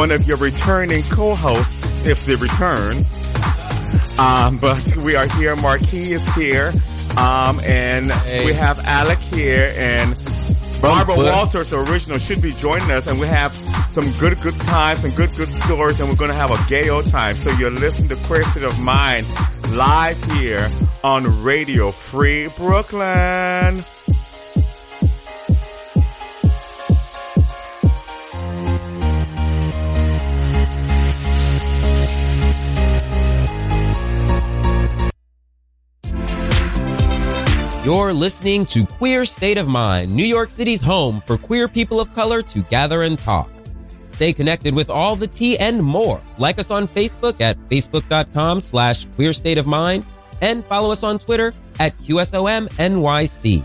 one of your returning co-hosts, if they return. Um, but we are here. Marquis is here, um, and Hey. we have Alec here, and Barbara. Walters, the original, should be joining us, and we have some good, good times, some good, good stories, and we're going to have a gay old time. So you're listening to Queer State of Mind live here on Radio Free Brooklyn. You're listening to Queer State of Mind, New York City's home for queer people of color to gather and talk. Stay connected with all the tea and more. Like us on Facebook at facebook.com slash queer state of mind and follow us on Twitter at QSOMNYC.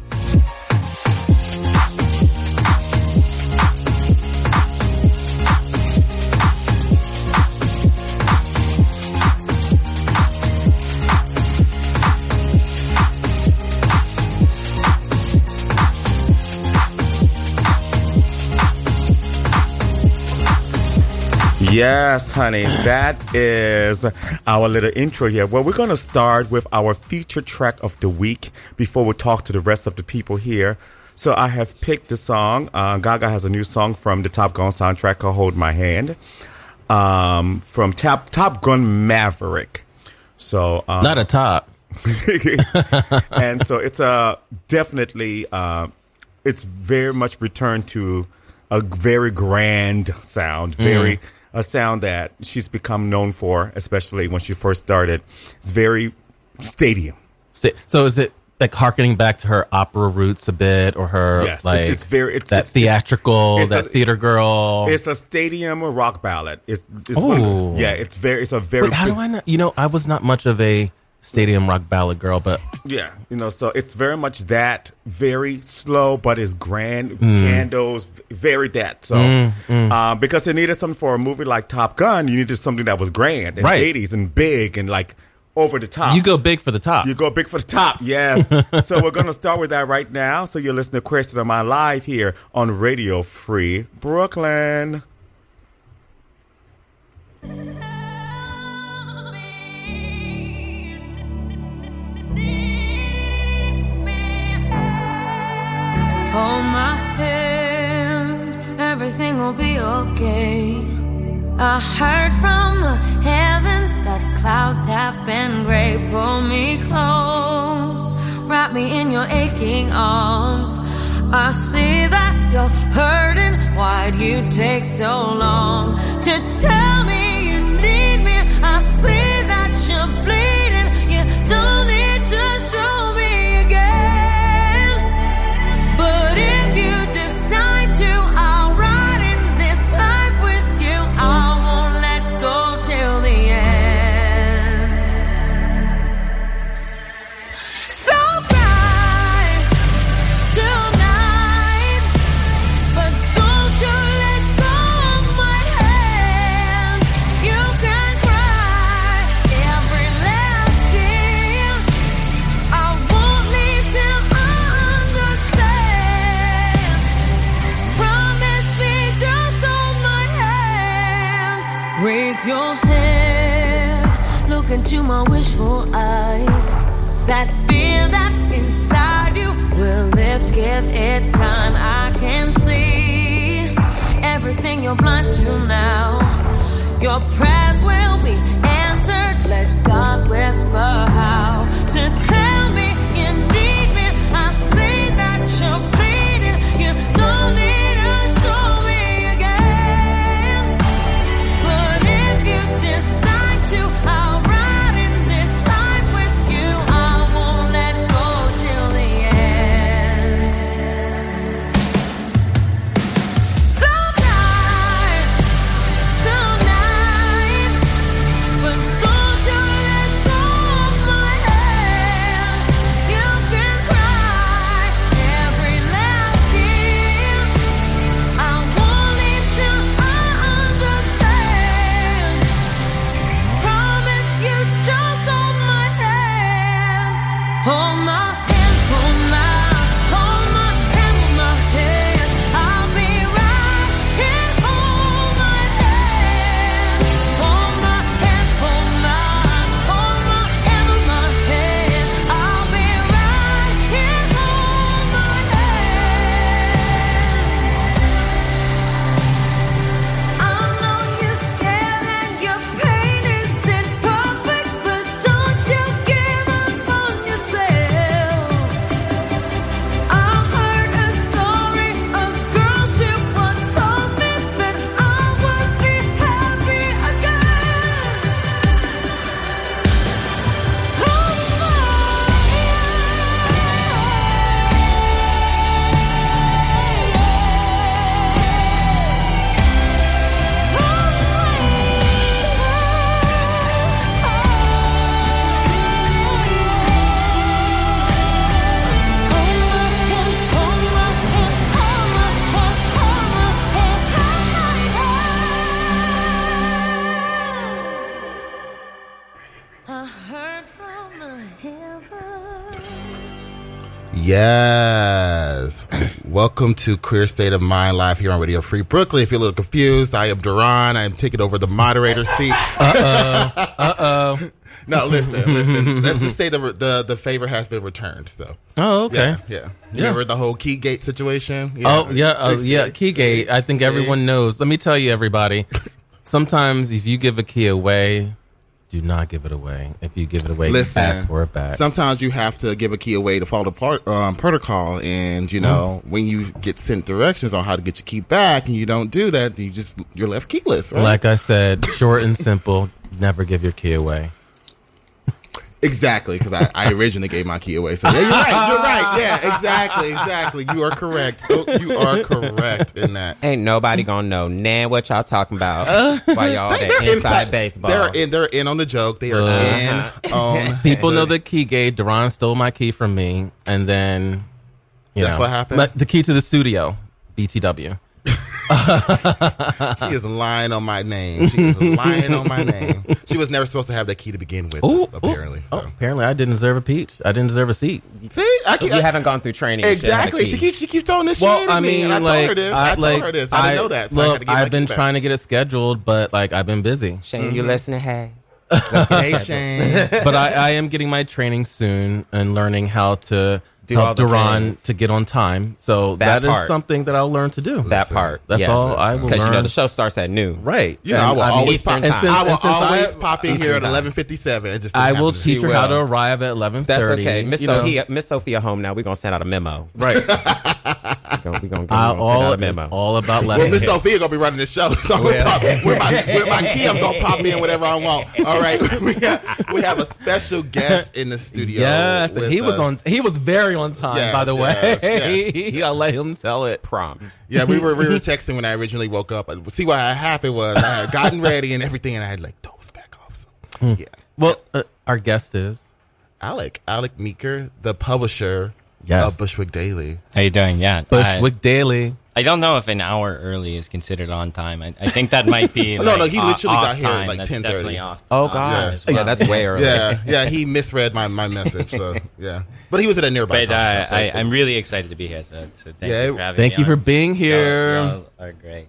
Yes, honey, that is our little intro here. Well, we're going to start with our feature track of the week before we talk to the rest of the people here. So I have picked the song. Uh, Gaga has a new song from the Top Gun soundtrack called "Hold My Hand," um, from Top Top Gun Maverick. So um, Not a top. and so it's a definitely uh, it's very much returned to a very grand sound, very a sound that she's become known for, especially when she first started. It's very stadium. So is it like harkening back to her opera roots a bit, or her Yes, it's- like it's very- it's- that it's- theatrical, it's that a- theater girl? It's a stadium rock ballad. It's, it's one Oh. yeah, it's very it's a very Wait, how do I know? You know, I was not much of a stadium rock ballad girl, but Yeah, you know, so it's very much that, very slow, but it's grand. Hmm. Candles, very that. So, uh, because they needed something for a movie like Top Gun, you needed something that was grand and Right. 80s and big and like over the top. you go big for the top. You go big for the top, yes. so we're going to start with that right now. So you're listening to Question of My Live here on Radio Free Brooklyn. Hold my hand, everything will be okay. I heard from the heavens that clouds have been gray. Pull me close, wrap me in your aching arms. I see that you're hurting. Why'd you take so long to tell me you need me? I see that you're bleeding. Welcome to Queer State of Mind live here on Radio Free Brooklyn. If you're a little confused, I am Duran. I am taking over the moderator seat. Uh oh. Uh oh. no, listen, listen. Let's just say the, the the favor has been returned. So. Oh, okay. Yeah. yeah. Remember the whole Keygate situation? Yeah. Oh, yeah. Uh, yeah. Keygate. I think everyone knows. Let me tell you, everybody. Sometimes if you give a key away, do not give it away. If you give it away, Listen, ask for it back. Sometimes you have to give a key away to follow the part, um, protocol. And, you know, mm. when you get sent directions on how to get your key back and you don't do that, you just, you're left keyless, right? Like I said, short and simple, never give your key away. Exactly, because I, I originally gave my key away. So yeah, you're right. You're right. Yeah, exactly, exactly. You are correct. Oh, you are correct in that. Ain't nobody gonna know nah what y'all talking about while y'all they, are inside in, baseball. They're in. They're in on the joke. They are uh-huh. in on. People the, know the key gate. Duran stole my key from me, and then you that's know, what happened. The key to the studio, BTW. she is lying on my name. She is lying on my name. She was never supposed to have that key to begin with. Ooh, apparently, ooh. So. Oh, apparently, I didn't deserve a peach. I didn't deserve a seat. See, I keep, you I, haven't gone through training. Exactly. She keeps she keeps throwing this well, shit at I mean, me, and I like, told her this. I, I like, told her this. I, didn't know that. So look, I've been trying to get it scheduled, but like I've been busy. Shane, mm-hmm. you listening? Hey. hey Shane. but I, I am getting my training soon and learning how to do help Duran to get on time. So that, that is something that I'll learn to do. That part. That's yes. all I will Because you know the show starts at noon. Right. You know, and I will I always pop, since, I will always I, pop in here at eleven fifty seven. Just I will teach her how to arrive at eleven thirty. That's okay. Miss Sophia Miss Sophia home now. We're gonna send out a memo. Right. we're gonna, we gonna, uh, all, out a memo. all about Well, Miss Sophia gonna be running the show. So with, my, with my key, I'm gonna pop in whatever I want. All right. we, have, we have a special guest in the studio. Yes, he was on. He was very on time. By the way way. Yes, yes. I'll let him tell it. Prompt. Yeah, we were we were texting when I originally woke up. See what happened was I had gotten ready and everything, and I had like dozed back off. So, hmm. yeah. Well, uh, our guest is Alec Alec Meeker, the publisher yes. of Bushwick Daily. How you doing? Yeah, Bushwick I, Daily. I don't know if an hour early is considered on time. I, I think that might be. no, like, no, he literally got here at like ten thirty. Oh god, yeah. yeah. that's way early. Yeah, yeah, he misread my, my message. So yeah, but he was at a nearby. But uh, I, am really excited to be here. So, so thank yeah, you for having thank me. Thank you on. for being here. Y'all, y'all are great.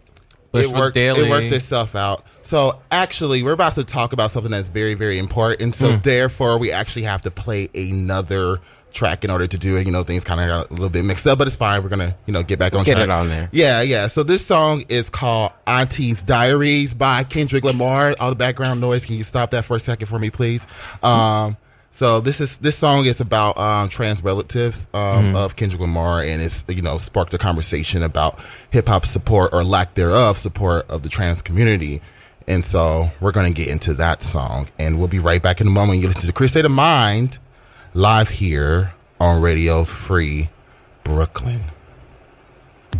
it worked. Daily. It worked itself out. So actually, we're about to talk about something that's very, very important. So mm. therefore, we actually have to play another track in order to do it. You know, things kind of got a little bit mixed up, but it's fine. We're gonna, you know, get back on get track. it on there. Yeah, yeah. So this song is called Auntie's Diaries by Kendrick Lamar. All the background noise. Can you stop that for a second for me, please? Um, so this is this song is about um, trans relatives um, mm-hmm. of Kendrick Lamar, and it's you know sparked a conversation about hip hop support or lack thereof support of the trans community. And so we're to get into that song, and we'll be right back in a moment. You listen to State of Mind live here on Radio Free Brooklyn.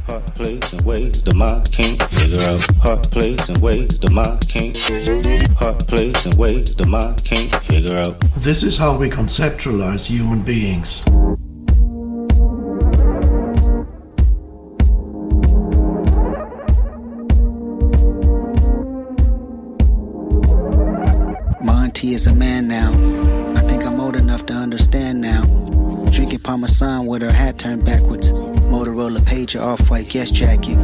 Hot place and ways the mind can't figure out. Hot place and ways the mind can't. Hot place and ways the mind can't figure out. This is how we conceptualize human beings. Monty is a man now old enough to understand now. Drinking Parmesan with her hat turned backwards. Motorola pager, off-white Guess jacket.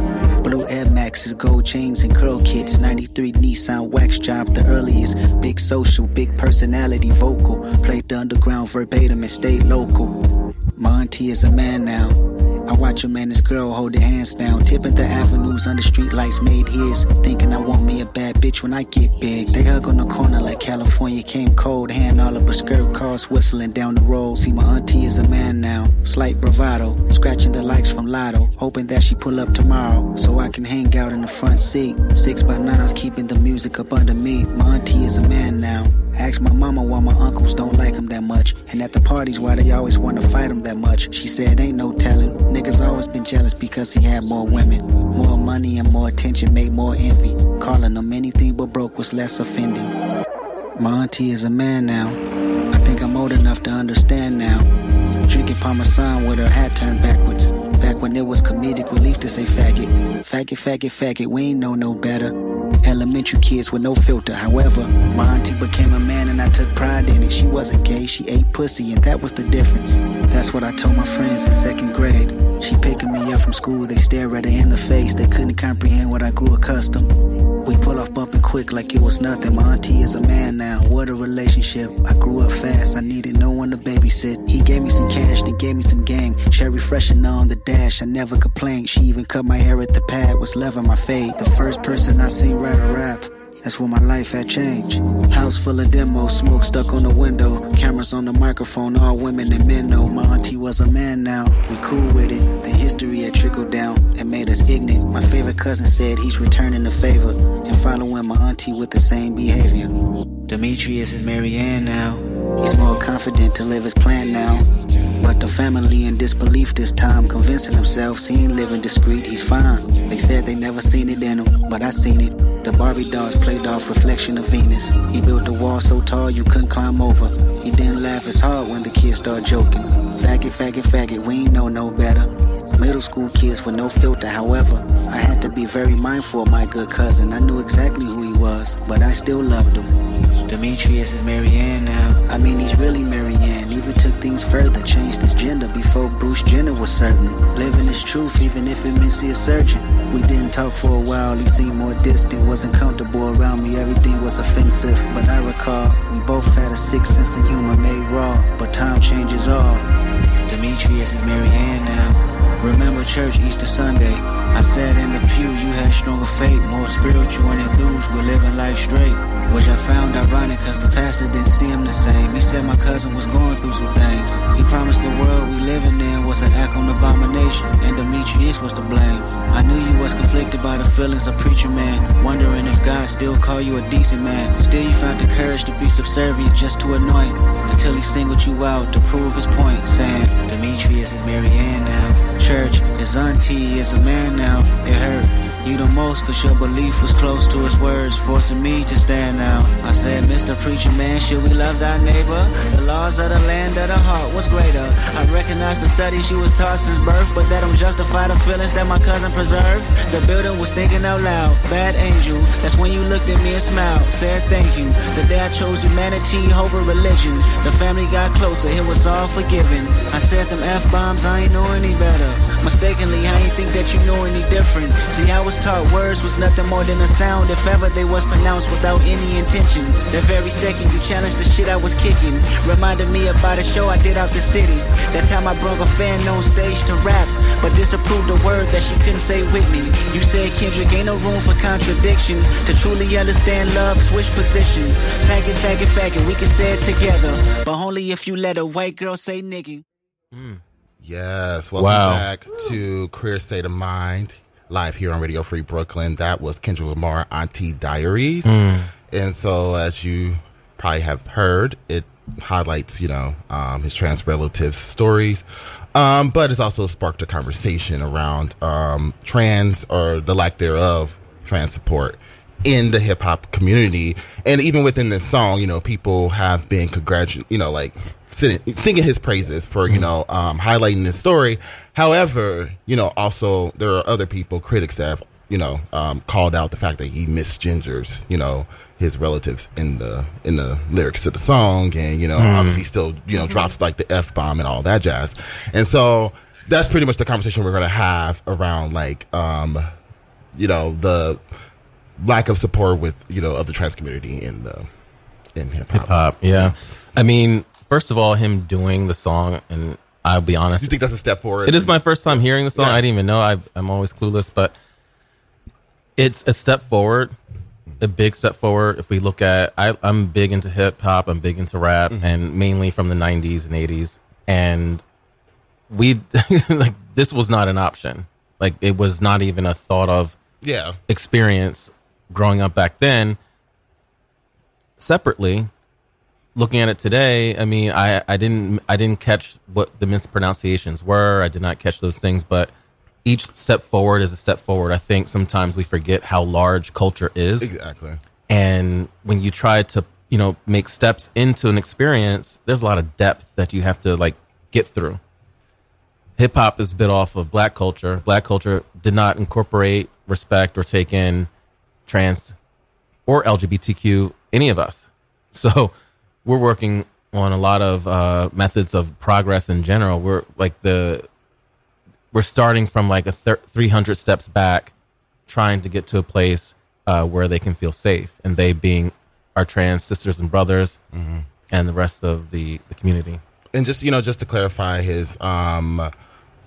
Blue Air Maxes, gold chains and curl kits. 93 Nissan wax job, the earliest. Big social, big personality, vocal. Played the underground verbatim and stayed local. Auntie is a man now. I watch him and his girl hold their hands down, tipping the avenues under streetlights made his. Thinking I want me a bad bitch when I get big. They hug on the corner like California came cold, hand all of her skirt cars whistling down the road. See, my auntie is a man now, slight bravado, scratching the likes from Lotto, hoping that she pull up tomorrow so I can hang out in the front seat. Six by nines keeping the music up under me. My auntie is a man now. Ask my mama why my uncles don't like him that much, and at the parties why they always want to fight him that much. She said, Ain't no telling. Niggas always been jealous because he had more women. More money and more attention made more envy. Calling him anything but broke was less offending. My auntie is a man now. I think I'm old enough to understand now. Drinking Parmesan with her hat turned backwards. Back when it was comedic relief to say faggot. Faggot, faggot, faggot, we ain't know no better. Elementary kids with no filter. However, my auntie became a man and I took pride in it. She wasn't gay, she ate pussy, and that was the difference. That's what I told my friends in second grade. She picking me up from school, they stare at her in the face. They couldn't comprehend what I grew accustomed. We pull off bumping quick like it was nothing. My auntie is a man now. What a relationship. I grew up fast. I needed no one to babysit. He gave me some cash, then gave me some game. Cherry freshener on the dash. I never complained. She even cut my hair at the pad. Was loving my fade. The first person I seen write a rap. That's when my life had changed. House full of demos, smoke stuck on the window. Cameras on the microphone, all women and men know my auntie was a man now. We cool with it. The history had trickled down and made us ignorant. My favorite cousin said he's returning the favor and following my auntie with the same behavior. Demetrius is Marianne now. He's more confident to live his plan now. But the family in disbelief this time, convincing themselves he ain't living discreet, he's fine. They said they never seen it in him, but I seen it. The Barbie dolls played off reflection of Venus. He built a wall so tall you couldn't climb over. He didn't laugh as hard when the kids started joking. Faggot, faggot, faggot, we ain't know no better. Middle school kids with no filter, however, I had to be very mindful of my good cousin. I knew exactly who he was, but I still loved him. Demetrius is Marianne now. I mean, he's really Marianne. Even took things further, changed his gender before Bruce Jenner was certain. Living his truth, even if it meant see a surgeon. We didn't talk for a while, he seemed more distant, wasn't comfortable around me, everything was offensive. But I recall, we both had a sick sense of humor made raw, but time changes all. Demetrius is Marianne now. Remember church Easter Sunday. I sat in the pew, you had stronger faith, more spiritual and enthused with living life straight. Which I found ironic cause the pastor didn't see him the same. He said my cousin was going through some things. He promised the world we living in was an act on abomination, and Demetrius was to blame. I knew you was conflicted by the feelings of preacher man, wondering if God still call you a decent man. Still you found the courage to be subservient just to anoint, until he singled you out to prove his point, saying, Demetrius is Marianne now. Church, his auntie is a man now. It hurt. You the most cause your belief was close to his words, forcing me to stand out. I said, Mr. Preacher Man, should we love thy neighbor? The laws of the land of the heart was greater. I recognize the studies she was taught since birth, but that don't justify the feelings that my cousin preserved. The building was thinking out loud, bad angel. That's when you looked at me and smiled, said thank you. The day I chose humanity over religion, the family got closer, it was all forgiven. I said them F bombs, I ain't know any better. Mistakenly, I ain't think that you know any different. See, I was taught words was nothing more than a sound if ever they was pronounced without any intentions. The very second you challenged the shit I was kicking, reminded me about a show I did out the city. That time I brought a fan on stage to rap, but disapproved a word that she couldn't say with me. You said Kendrick ain't no room for contradiction. To truly understand love, switch position. Faggot, faggot, faggot, we can say it together, but only if you let a white girl say nigga. Mm. Yes, welcome Wow. back to Queer State of Mind, live here on Radio Free Brooklyn. That was Kendrick Lamar, Auntie Diaries. Mm. And so, as you probably have heard, it highlights, you know, um, his trans relatives' stories. Um, but it's also sparked a conversation around um, trans or the lack thereof trans support in the hip hop community. And even within this song, you know, people have been congratulating, you know, like singing, singing his praises for, you know, um, highlighting this story. However, you know, also there are other people, critics that have, you know, um, called out the fact that he misgenders, you know, his relatives in the in the lyrics to the song and you know Mm. obviously still you know drops like the f bomb and all that jazz and so that's pretty much the conversation we're gonna have around like um you know the lack of support with you know of the trans community in the in hip hop. Hop, yeah. I mean, first of all, him doing the song, and I'll be honest. You think that's a step forward? It is my first time hearing the song. Yeah. I didn't even know. I, I'm always clueless, but it's a step forward, a big step forward. If we look at, I, I'm big into hip hop. I'm big into rap, Mm-hmm. and mainly from the '90s and '80s. And we like this was not an option. Like it was not even a thought of Yeah. experience growing up back then. Separately, looking at it today, I mean, I, I didn't I didn't catch what the mispronunciations were. I did not catch those things, but each step forward is a step forward. I think sometimes we forget how large culture is. Exactly. And when you try to, you know, make steps into an experience, there's a lot of depth that you have to like get through. Hip hop is bit off of black culture. Black culture did not incorporate, respect, or take in trans or LGBTQ, any of us. So we're working on a lot of uh, methods of progress in general. We're like the we're starting from like a thir- 300 steps back, trying to get to a place uh, where they can feel safe, and they being our trans sisters and brothers, and the rest of the the community. And just you know, just to clarify, his um,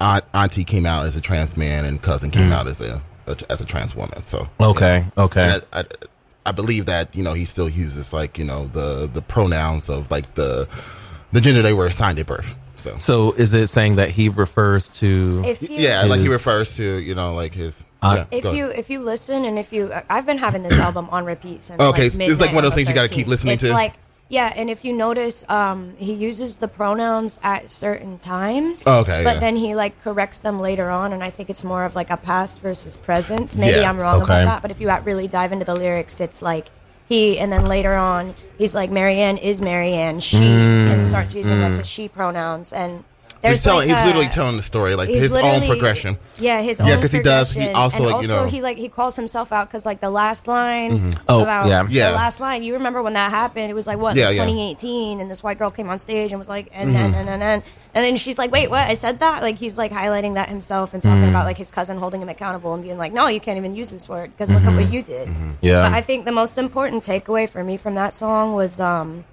aunt, auntie came out as a trans man, and cousin came Mm. out as a, a as a trans woman. So Okay, okay. I, I, I believe that you know he still uses like you know the the pronouns of like the the gender they were assigned at birth. So So is it saying that he refers to? If you- yeah, like he refers to you know like his. Uh, yeah, If you ahead. if you listen and if you I've been having this album on repeat since Okay, like it's like one of those things you gotta keep listening it's to. like yeah, and if you notice, um, he uses the pronouns at certain times. Oh, okay, but yeah. then he like corrects them later on, and I think it's more of like a past versus present. Maybe Yeah, I'm wrong okay. about that, but if you really dive into the lyrics, it's like he, and then later on, he's like Marianne is Marianne, she, and starts using like the she pronouns, and So there's he's telling, like he's a- literally telling the story, like his own progression. Yeah, his own progression. Yeah, own 'cause he does- he progression. also, and like, you know- he like he calls himself out because like the last line mm-hmm. Oh, about yeah. Yeah. the last line. You remember when that happened? It was like what Yeah, like yeah. 2018, and this white girl came on stage and was like, and mm-hmm. then and and and and, and then she's like, wait, what? I said that? Like he's like highlighting that himself and talking mm-hmm. about like his cousin holding him accountable and being like, no, you can't even use this word because look at what you did. Yeah. But I think the most important takeaway for me from that song was um,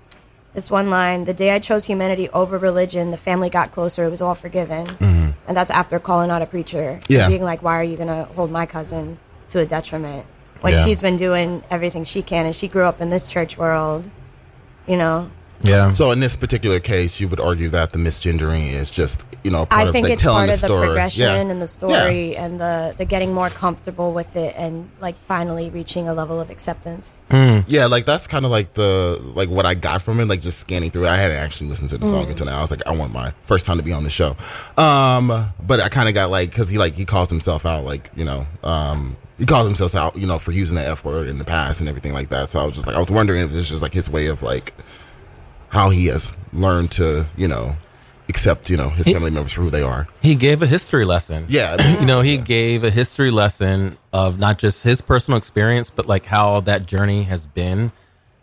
this one line: "The day I chose humanity over religion, the family got closer. It was all forgiven." Mm-hmm. And that's after calling out a preacher, Yeah. being like, "Why are you gonna hold my cousin to a detriment when Yeah. she's been doing everything she can, and she grew up in this church world?" You know, yeah. So in this particular case, you would argue that the misgendering is just you know part I of think like, it's telling part the of the story. progression Yeah. and the story and the the getting more comfortable with it and like finally reaching a level of acceptance. Yeah, like that's kind of like the like what I got from it. Like just scanning through it. I hadn't actually listened to the song until now. I was like, I want my first time to be on the show. Um, but I kind of got like because he like he calls himself out like you know um he calls himself out you know for using the f word in the past and everything like that. So I was just like I was wondering if this is just like his way of like how he has learned to you know accept you know his He- family members for who they are. He gave a history lesson. Yeah, you know, he gave a history lesson of not just his personal experience, but like how that journey has been.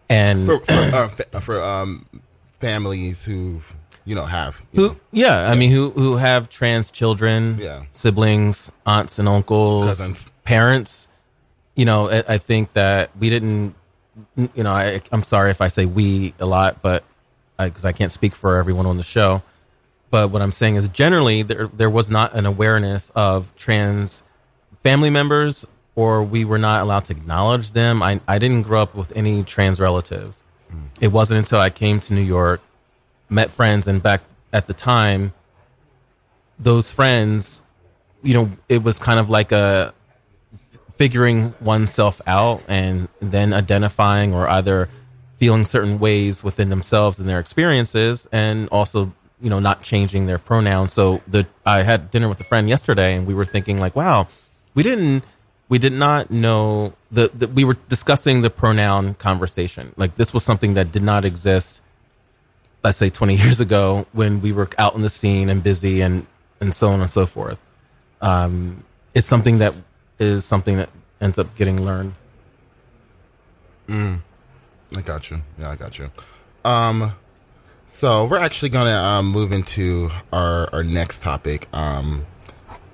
And for for, uh, for um families who you know have you know, who, yeah, I mean, who who have trans children, Yeah. siblings, aunts and uncles, Cousins. parents. You know, I, I think that we didn't. You know, I, I'm sorry if I say we a lot, but because I, can't speak for everyone on the show. But what I'm saying is, generally, there there was not an awareness of trans family members, or we were not allowed to acknowledge them. I I didn't grow up with any trans relatives. Mm. It wasn't until I came to New York, met friends, and back at the time, those friends, you know, it was kind of like a figuring oneself out and then identifying or either feeling certain ways within themselves and their experiences and also you know not changing their pronouns. So the i had dinner with a friend yesterday and we were thinking like wow we didn't we did not know the we were discussing the pronoun conversation. Like this was something that did not exist let's say 20 years ago when we were out in the scene and busy and and so on and so forth. Um it's something that is something that ends up getting learned I got you. Yeah, I got you. Um, so we're actually gonna um, move into our our next topic. Um,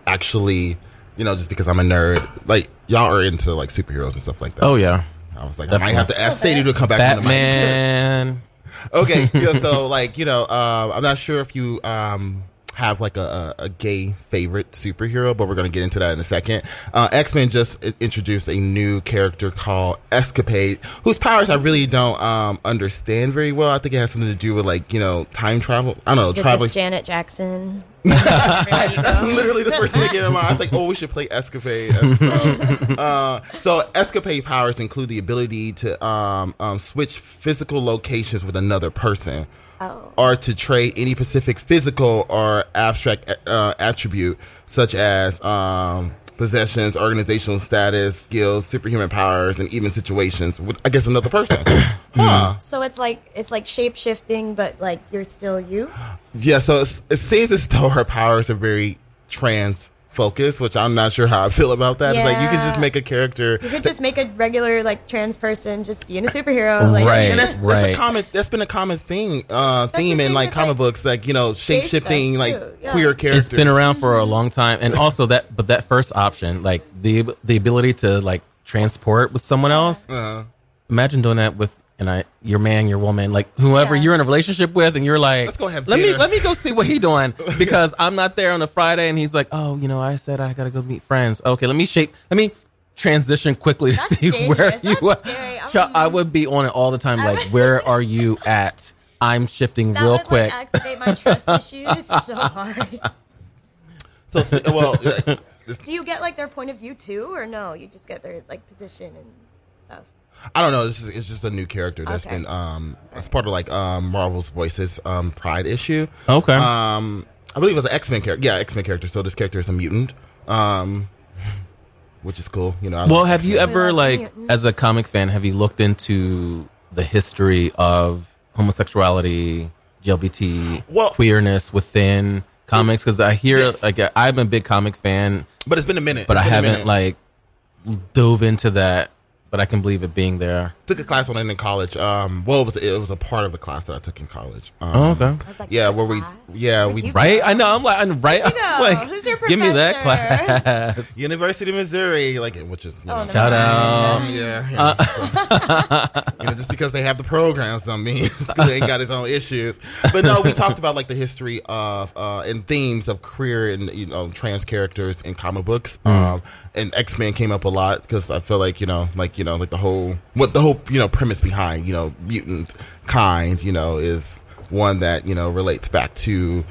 actually, you know, just because I'm a nerd, like y'all are into like superheroes and stuff like that. oh yeah I was like, I might have to ask Sadie to come back on the mic. batman Okay, yeah, so like you know, um, I'm not sure if you um have like a, a, gay favorite superhero, but we're gonna get into that in a second. Uh, X Men just introduced a new character called Escapade, whose powers I really don't um understand very well. I think it has something to do with like you know time travel. I don't know Is it traveling. Janet Jackson? Literally the first thing that came to mind. I was like, oh, we should play Escapade. So, uh, so Escapade powers include the ability to um, um, switch physical locations with another person. Oh. Or to trade any specific physical or abstract uh, attribute, such as um, possessions, organizational status, skills, superhuman powers, and even situations with, I guess, another person. huh. So it's like it's like shape shifting, but like you're still you. Yeah, so it's, it seems as though her powers are very trans focus, which I'm not sure how I feel about that. It's like you can just make a character. You could just make a regular like trans person just being a superhero. Like, and that's, that's a common. That's been a common thing, uh, theme in like with, comic books, like you know, shape shifting, like. Yeah. queer characters. It's been around for a long time, and also that, but that first option, like the the ability to like transport with someone else. Uh-huh. Imagine doing that with and I, your man, your woman, like whoever you're in a relationship with, and you're like, Let's go have let me let me go see what he doing because I'm not there on a Friday, and he's like, oh, you know, I said I gotta go meet friends. Okay, let me shape, let me transition quickly to see where dangerous. you That's are. scary. I'm- I would be on it all the time, like, where are you at? I'm shifting that real would quick. like activate my trust issues so hard. So, so- well, Do you get like their point of view too, or no? You just get their like position and stuff. I don't know. This is, it's just a new character that's Okay. been um it's part of like um Marvel's Voices um Pride issue. Okay. Um, I believe it's an X Men character. Yeah, X Men character. So this character is a mutant. Um, which is cool. You know. I Well, have you ever like as a comic fan have you looked into the history of homosexuality, LGBT queerness within comics cuz I hear like I'm a big comic fan, But it's been a minute. but It's I haven't like dove into that, but I can believe it being there. took a class on it in college. Um, well, it was it was a part of the class that I took in college. Um, Oh, okay. Like, yeah, where we yeah we Right? I know. I'm like I'm right. Where'd you I'm like Who's your give me that class. University of Missouri, like which is you Oh, never Shout out. Yeah, yeah. So, you know, just because they have the programs don't mean it's 'cause they ain't got its own issues. But no, we talked about like the history of uh and themes of queer and you know trans characters in comic books. Um, and X Men came up a lot because I feel like you know like you know like the whole what the whole you know premise behind you know mutant kind you know is one that you know relates back to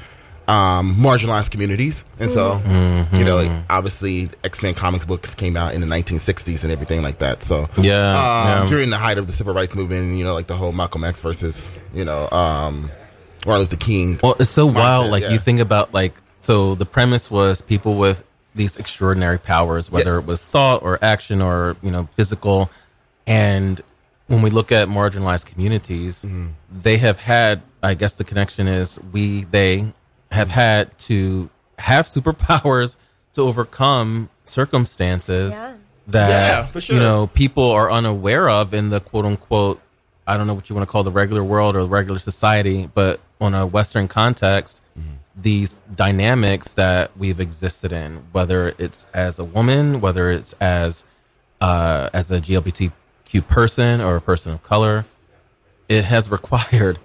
um marginalized communities and so Mhm. you know obviously x-men comics books came out in the 1960s and everything like that so Yeah, um, yeah. during the height of the civil rights movement you know like the whole malcolm x versus you know um martin luther king Well, it's so mindset, wild. Like yeah. you think about like so the premise was people with these extraordinary powers, whether it was thought or action or you know physical, and when we look at marginalized communities, Mm-hmm. they have had. I guess the connection is we they have had to have superpowers to overcome circumstances Yeah. that Yeah, for sure. you know people are unaware of in the quote unquote I don't know what you want to call the regular world or regular society, but on a Western context, these dynamics that we've existed in, whether it's as a woman, whether it's as uh, as a GLBTQ person or a person of color, it has required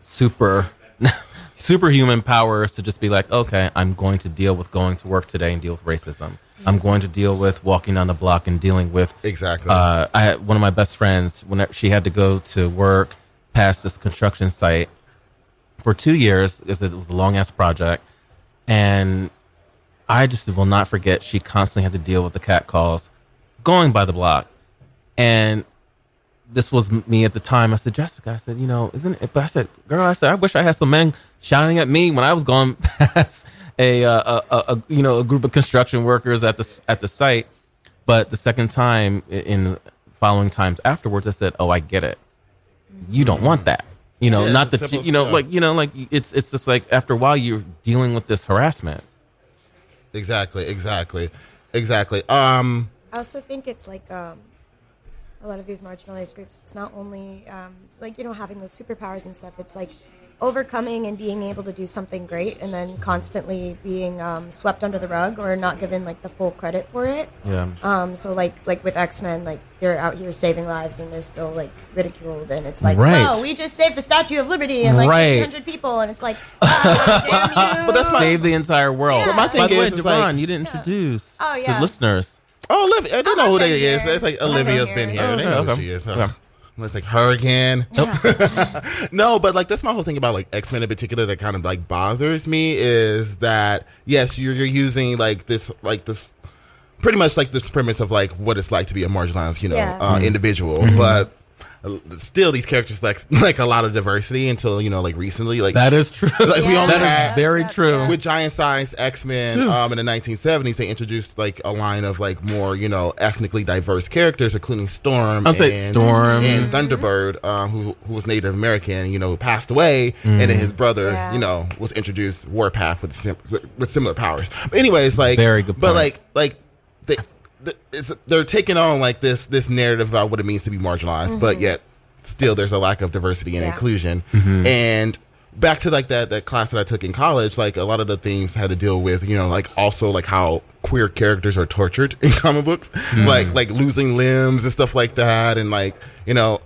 super superhuman powers to just be like, okay, I'm going to deal with going to work today and deal with racism. I'm going to deal with walking down the block and dealing with exactly uh, I had one of my best friends when she had to go to work past this construction site for two years because it was a long ass project, and I just will not forget. She constantly had to deal with the cat calls going by the block, and this was me at the time. I said, Jessica, I said, you know, isn't it? But I said, girl, I said, I wish I had some men shouting at me when I was going past a, uh, a, a, you know, a group of construction workers at the at the site. But the second time, in following times afterwards, I said, oh, I get it. You don't want that. You know, Yeah, not it's a that you, you know, yeah. like you know, like it's it's just like after a while you're dealing with this harassment. exactly exactly exactly um I also think it's like um, a lot of these marginalized groups. It's not only um, like you know having those superpowers and stuff. It's like overcoming and being able to do something great, and then constantly being um, swept under the rug or not given like the full credit for it. Yeah. Um, so like like with X Men, like they're out here saving lives and they're still like ridiculed, and it's like, Right. no, we just saved the Statue of Liberty and like Right. 1,500 people, and it's like, ah, damn you. but that's my Save the entire world. Yeah. But my By thing the way, is, it's Javon, like- you didn't introduce Oh, to yeah. listeners. Oh, Olivia. I do know who I've that been is. here. It's like I've been here. been here. Oh, they okay, know who she is. Okay. It's like her again. no, but like that's my whole thing about like X Men in particular that kind of like bothers me is that yes, you're you're using like this like this pretty much like this premise of like what it's like to be a marginalized you know Yeah. uh, Mm-hmm. individual, but uh, still these characters like like a lot of diversity until you know like recently like That is true. like we only That is had very true. with Giant Size X Men True. um, in the 1970s, they introduced like a line of like more you know ethnically diverse characters, including Storm. I'll say Storm. and Thunderbird, um, who who was Native American, you know, passed away, and then his brother, Yeah. you know, was introduced Warpath with sim- with similar powers. But anyways, like Very good But point. like like they. the- it's, they're taking on like this this narrative about what it means to be marginalized, but yet still there's a lack of diversity and Yeah. inclusion. Mm-hmm. And back to like that that class that I took in college, like a lot of the themes had to deal with you know like also like how queer characters are tortured in comic books, Mm. like like losing limbs and stuff like that, and like you know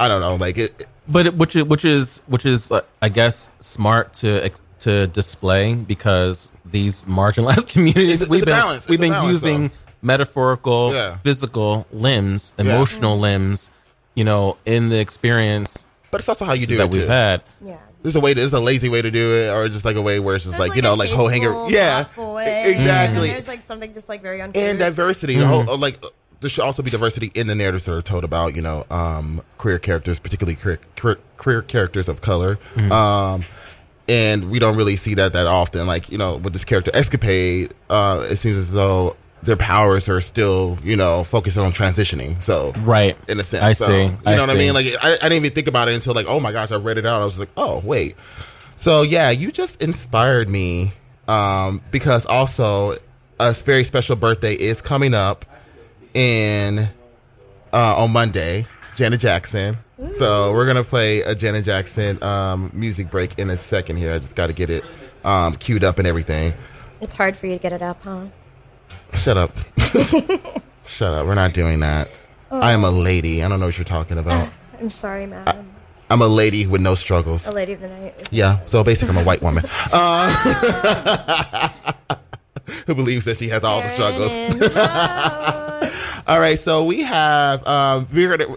I don't know like it. but it, which is which is which is uh, I guess smart to to display because these marginalized communities It's a- we've been balance. We've a been balance, using metaphorical Yeah. physical limbs emotional limbs you know in the experience But it's also how you do that it we've too. had Yeah. There's a way. There's a lazy way to do it, or just like a way where it's just There's, like, you know, like whole hanger. Yeah, thoughtful way, exactly. And there's like something just like very unfair. and diversity. The whole, uh, like there should also be diversity in the narratives that are told about you know um, queer characters, particularly queer, queer, queer characters of color. Um, and we don't really see that that often. Like you know, with this character Escapade, uh, it seems as though their powers are still you know focusing on transitioning. So right in a sense. I So, see You know I what I mean? Like I, I didn't even think about it until like, oh my gosh, I read it out. I was like, oh wait. So yeah, you just inspired me um, because also a very special birthday is coming up in uh, on Monday. Janet Jackson. So we're gonna play a Janet Jackson um, music break in a second here. I just got to get it um, queued up and everything. It's hard for you to get it up, huh? Shut up. Shut up. We're not doing that. I am a lady. I don't know what you're talking about. I'm sorry, madam. I'm a lady with no struggles. A lady of the night. Yeah, so basically, I'm a white woman uh, who believes that she has all the struggles. all right, so we have um, we're gonna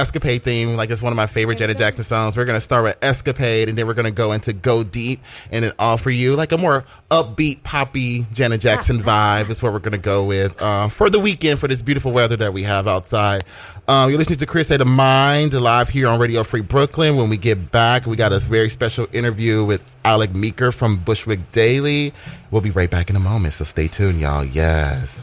escapade theme. Like it's one of my favorite Janet Jackson songs. We're gonna start with escapade, and then we're gonna go into go deep, and then all for you, like a more upbeat, poppy Janet Jackson vibe is what we're gonna go with uh, for the weekend for this beautiful weather that we have outside. Um, you're listening to Queer State of Mind live here on Radio Free Brooklyn. When we get back, we got a very special interview with Alec Meeker from Bushwick Daily. We'll be right back in a moment, so stay tuned, y'all. Yes.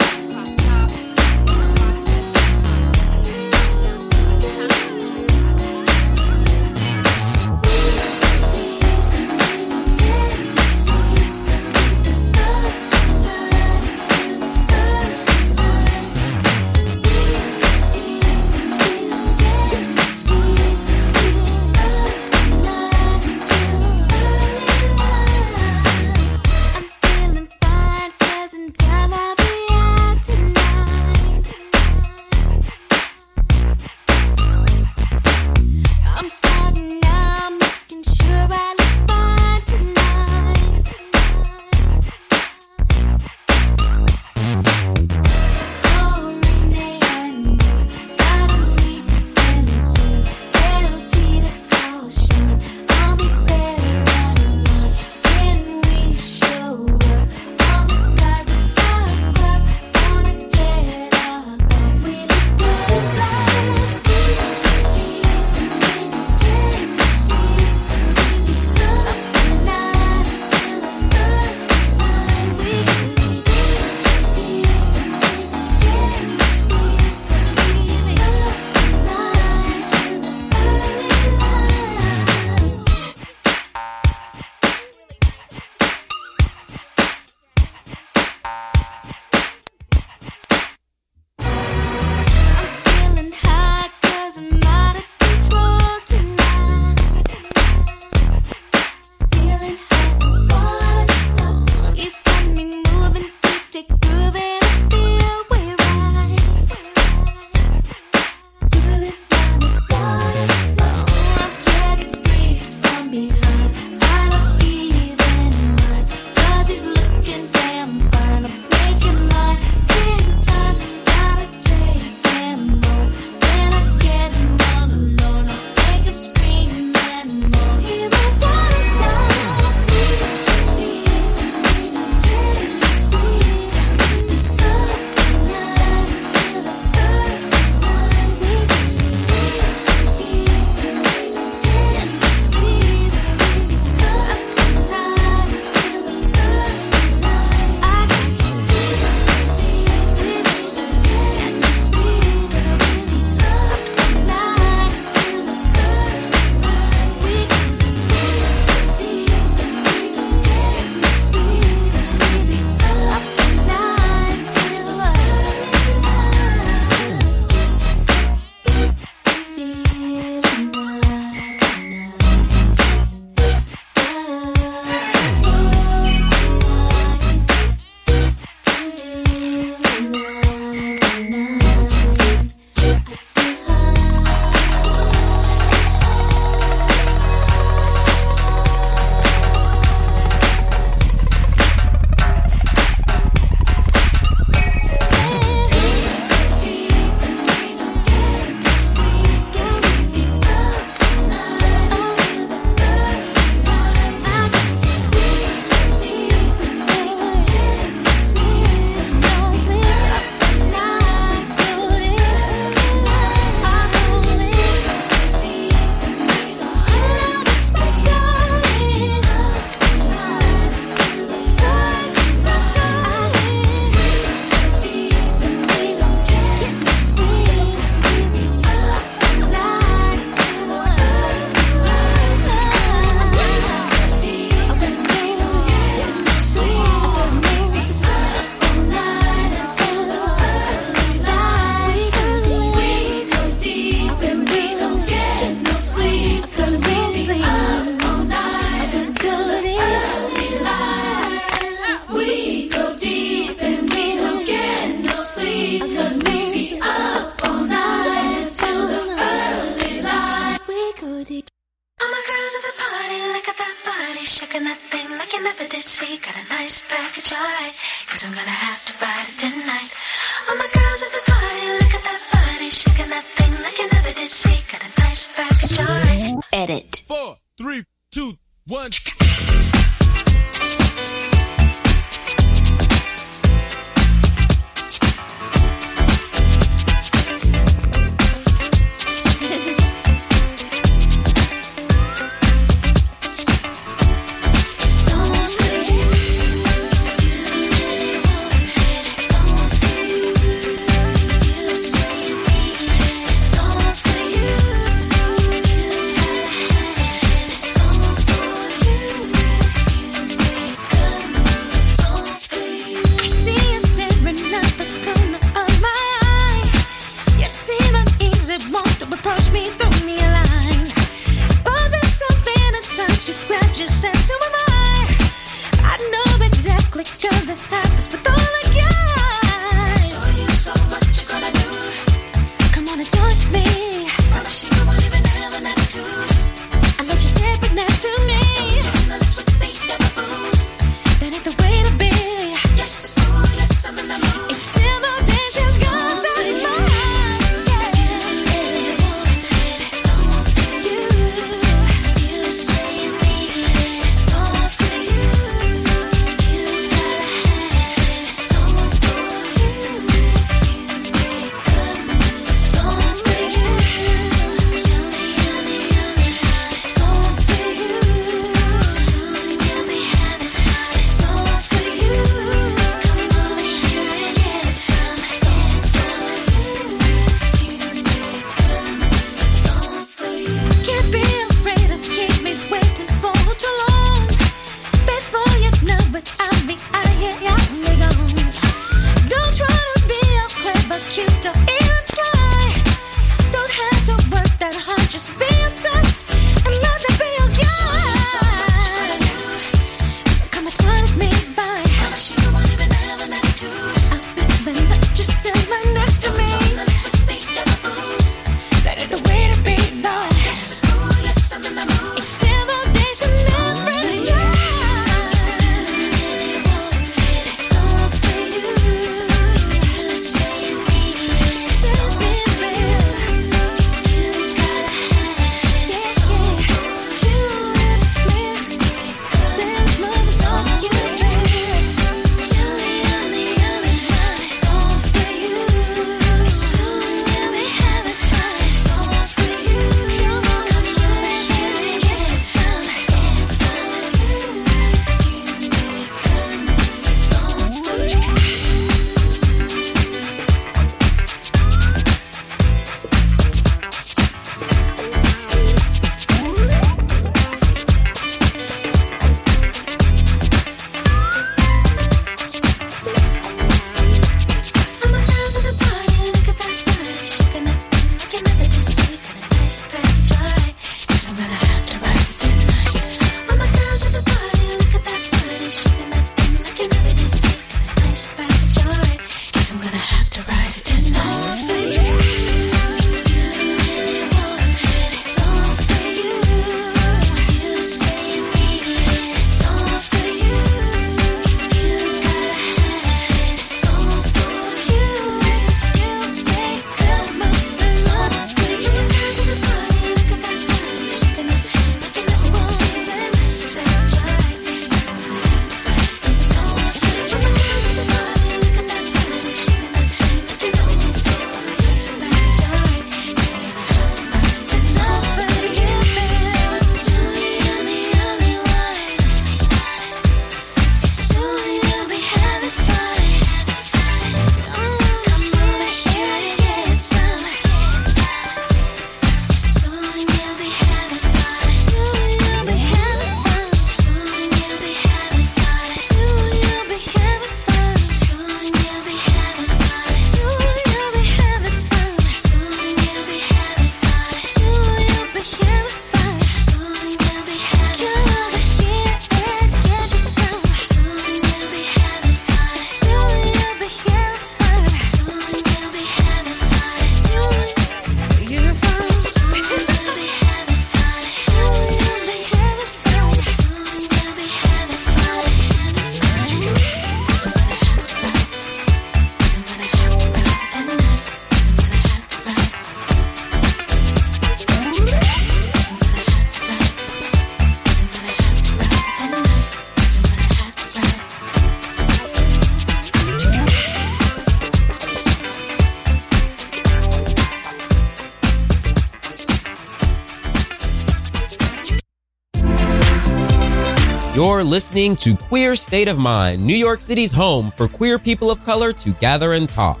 Listening to Queer State of Mind, New York City's home for queer people of color to gather and talk.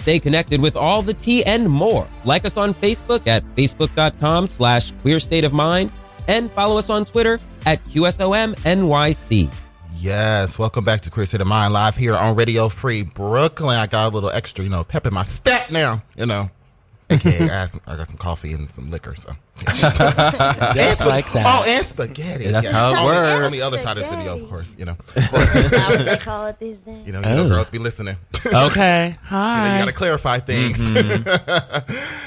Stay connected with all the tea and more. Like us on Facebook at facebook.com slash queer state of mind and follow us on Twitter at QSOMNYC. Yes, welcome back to Queer State of Mind live here on Radio Free Brooklyn. I got a little extra, you know, pep in my step now, you know. AKA, I, got some, I got some coffee and some liquor, so. Just like that. Oh, and spaghetti. That's yes. how it on works. The, on the other side of the city, of course, you know. That's what they call it these days. You know, you know Oh. girls be listening. Okay. You, know, Hi. you got to clarify things.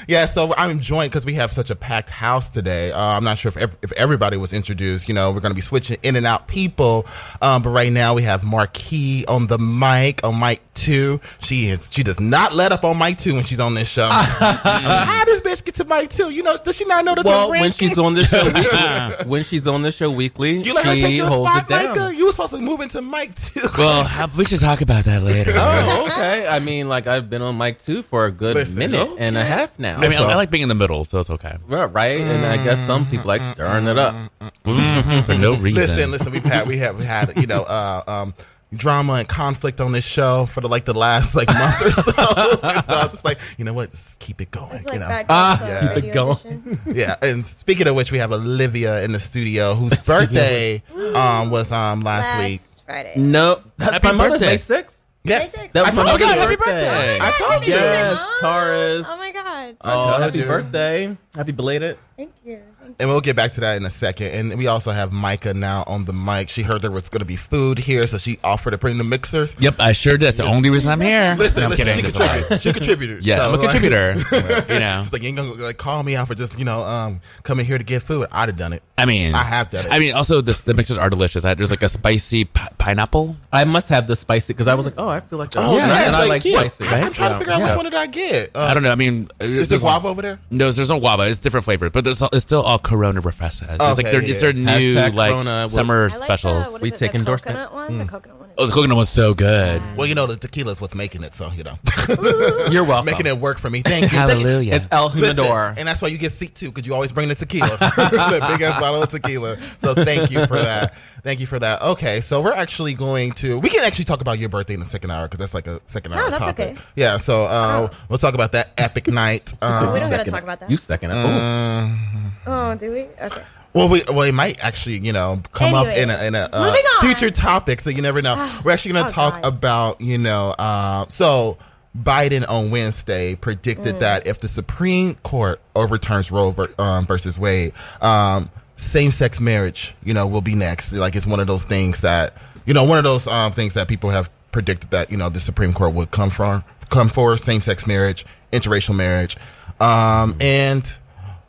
yeah, so I'm joined because we have such a packed house today. Uh, I'm not sure if ev- if everybody was introduced. You know, we're going to be switching in and out people, um, but right now we have Marquis on the mic on mic two. She is she does not let up on mic two when she's on this show. How does bitch get to mic two? You know, does she not know that Well, the when she's on the show weekly, when she's on the show weekly, you let her she take your holds spot, it down. Micah. You were supposed to move into mic two. Well, how- we should talk about that later. Oh, okay. I mean, like I've been on mic two for a good Listen, minute and a half now. I mean, so- I like being in the middle, so it's okay. Right, right? And I guess some people like stirring it up. For no reason. Listen, listen. We've had we have we had you know uh, um, drama and conflict on this show for the like the last like month or so. so I was just like, you know what, just keep it going. It's you know, Ah, Girls Club keep it going. yeah. And speaking of which, we have Olivia in the studio whose birthday um was um last, week. Last Friday. No, that's Happy my mother's birthday. May 6th. Yes, May. That was I my told mother's you. Happy birthday. birthday. I told you. Yes, Oh, Taurus. Oh my god. I Oh, told happy you. birthday. Happy belated. Thank you. Thank And we'll get back to that in a second. And we also have Micah now on the mic. She heard there was going to be food here, so she offered to bring the mixers. Yep, I sure did. That's the only reason I'm here. Listen, No, I'm listen, kidding. she That's a lie. contributed. She contributed. Yeah, So, I'm a like- contributor. you know. She's like, you ain't gonna like call me out for just you know um coming here to get food. I'd have done it. I mean, I have done it. I mean, also this, the mixers are delicious. I- There's like a spicy pi- pineapple. I must have the spicy because I was like, oh, I feel like that. Oh, yeah, I, it's and I like like cute. spicy. I'm trying to figure out Yeah. which one did I get. Uh, I don't know. I mean, Is there guava over there? No, there's no guava. It's different flavors, but there's it's still all Corona refrescas. It's like Okay, they're, yeah. it's their new Hashtag like Corona summer I like specials. The, what is We it, take the endorsements. coconut one. The hmm. coconut one. Is oh, the coconut was so good. Well, you know the tequila's what's making it, so you know, You're welcome. making it work for me. Thank you. Hallelujah. It's El Listen, Jimador. and that's why you get seat two because you always bring the tequila, the big ass bottle of tequila. So thank you for that. Thank you for that. Okay, so we're actually going to we can actually talk about your birthday in the second hour because that's like a second hour No, that's topic. okay. Yeah, so uh, we'll talk about that epic night. Um, we don't gotta talk about that. You second it. Mm. Oh, do we? Okay. Well, we well, it might actually, you know, come up in a in a uh, future topic, so you never know. We're actually going to Oh, talk God. about, you know, uh, so Biden on Wednesday predicted Mm. that if the Supreme Court overturns Roe ver- um, versus Wade, um, same sex marriage, you know, will be next. Like it's one of those things that, you know, one of those um, things that people have predicted that you know the Supreme Court would come from, come for same sex marriage, interracial marriage, um, and.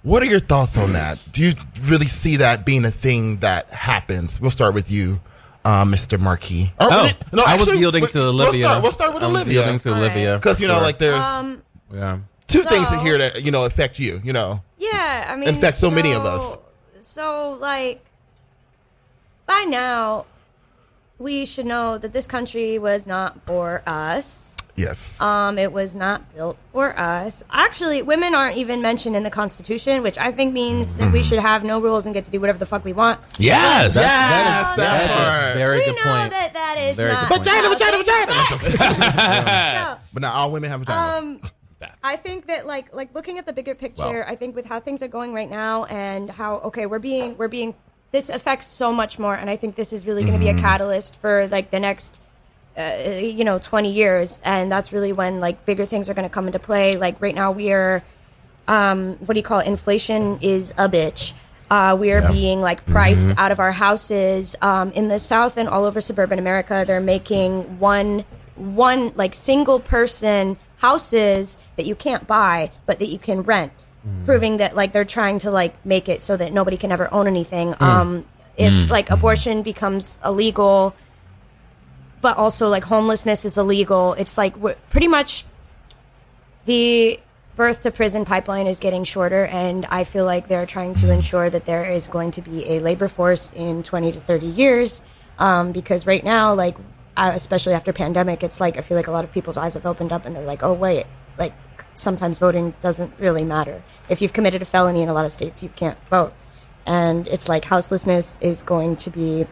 What are your thoughts on that? Do you really see that being a thing that happens? We'll start with you, uh, Mr. Marquis. Or- Oh, no, I was yielding wait, to Olivia. We'll start, we'll start with I was Olivia. yielding to All right. Olivia Because, you know, Sure. like there's Um. yeah. two things so- in here that, you know, affect you, you know. Yeah, I mean, In fact, so many of us. so- So, like, by now, we should know that this country was not for us. Yes. Um, it was not built for us. Actually, women aren't even mentioned in the Constitution, which I think means that we should have no rules and get to do whatever the fuck we want. Yes. yes, that is- that that is part. a very we good know point. that that is Very not good point. Vagina, how vagina, things vagina. work. But not all women have vaginas. Um, I think that like like looking at the bigger picture, I think with how things are going right now and how okay we're being we're being this affects so much more, and I think this is really going to be a catalyst for like the next. Uh, you know, 20 years, and that's really when like bigger things are going to come into play. Like right now, we are, um, what do you call it? Inflation is a bitch. Uh, we are being like priced out of our houses um, in the South and all over suburban America. They're making one one like single person houses that you can't buy, but that you can rent, proving that like they're trying to like make it so that nobody can ever own anything. Um, if like abortion becomes illegal, but also like homelessness is illegal, it's like pretty much the birth to prison pipeline is getting shorter, and I feel like they're trying to ensure that there is going to be a labor force in 20 to 30 years. Um, because right now, like, uh, especially after pandemic, it's like I feel like a lot of people's eyes have opened up and they're like, oh, wait, like, sometimes voting doesn't really matter. If you've committed a felony in a lot of states, you can't vote. And it's like houselessness is going to be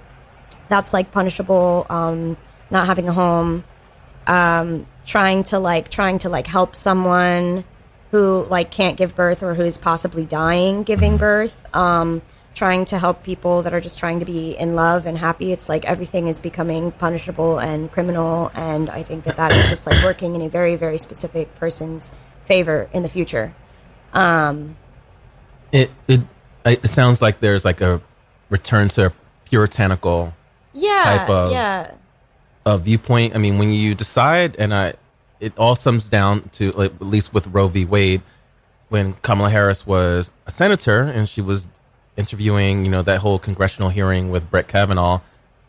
that's like punishable. Um, not having a home, um, trying to like trying to like help someone who like can't give birth or who's possibly dying giving birth. Um, trying to help people that are just trying to be in love and happy. It's like everything is becoming punishable and criminal, and I think that that is just like working in a very very specific person's favor in the future. Um, It it it sounds like there's like a return to a puritanical yeah, type of yeah. A viewpoint. I mean, when you decide, and I, it all sums down to like, at least with Roe v. Wade, when Kamala Harris was a senator and she was interviewing, you know, that whole congressional hearing with Brett Kavanaugh,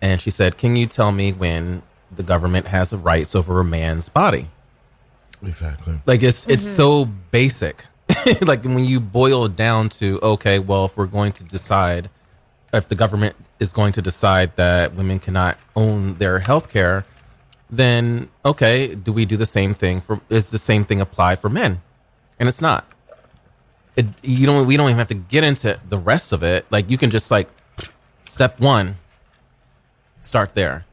and she said, "Can you tell me when the government has the rights over a man's body?" Exactly. Like it's it's Mm-hmm. so basic. like when you boil it down to okay, well, if we're going to decide, if the government is going to decide that women cannot own their health care, then okay, do we do the same thing for? Is the same thing apply for men? And it's not. It, you don't. We don't even have to get into the rest of it. Like you can just like step one, start there.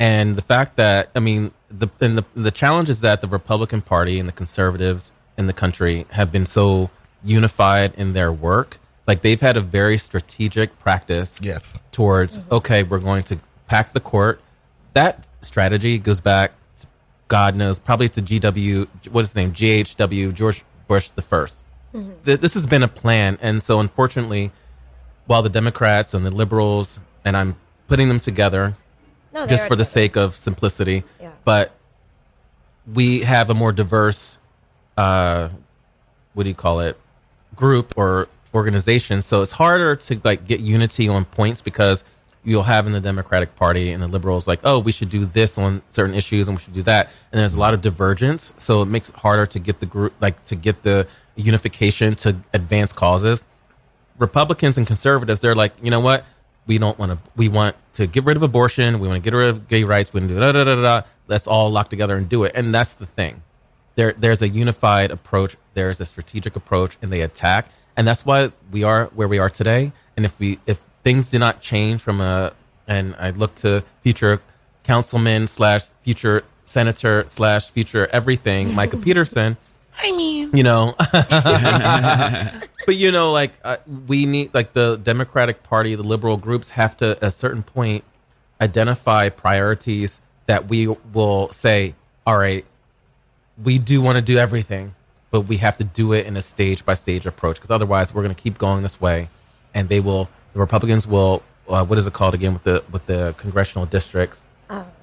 And the fact that I mean the and the the challenge is that the Republican Party and the conservatives in the country have been so unified in their work. Like they've had a very strategic practice Yes. towards okay, we're going to pack the court. That strategy goes back, God knows, probably to GW. What is his name? GHW George Bush the 1st Th- This has been a plan, and so unfortunately, while the Democrats and the liberals, and I'm putting them together No, just are for the together. sake of simplicity, Yeah. but we have a more diverse, uh, what do you call it, group or organization. So it's harder to like get unity on points because you'll have in the Democratic Party and the liberals like, oh, we should do this on certain issues and we should do that. And there's a lot of divergence. So it makes it harder to get the group, like to get the unification to advance causes. Republicans and conservatives, they're like, you know what? We don't want to. We want to get rid of abortion. We want to get rid of gay rights. We want to do da da da da. Let's all lock together and do it. And that's the thing. There, there's a unified approach. There's a strategic approach, and they attack. And that's why we are where we are today. And if we, if things did not change from a, and I look to future councilman slash future senator slash future everything, Micah Peterson. I mean, You know, but you know, like uh, we need, like the Democratic Party, the liberal groups have to, at a certain point, identify priorities that we will say, all right, we do want to do everything, but we have to do it in a stage by stage approach because otherwise we're going to keep going this way, and they will, the Republicans will, uh, what is it called again with the with the congressional districts?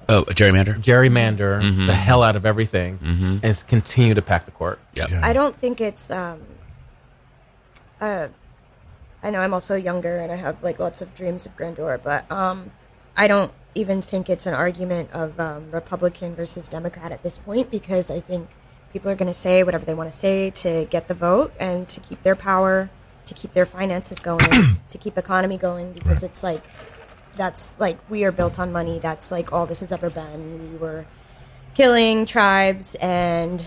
oh, a gerrymander. Gerrymander Mhm. the hell out of everything Mhm. and continue to pack the court. Yep. I don't think it's. Um, uh, I know I'm also younger and I have like lots of dreams of grandeur, but um, I don't even think it's an argument of um, Republican versus Democrat at this point because I think people are going to say whatever they want to say to get the vote and to keep their power, to keep their finances going, to keep economy going because it's like that's like we are built on money. That's like all this has ever been. We were killing tribes and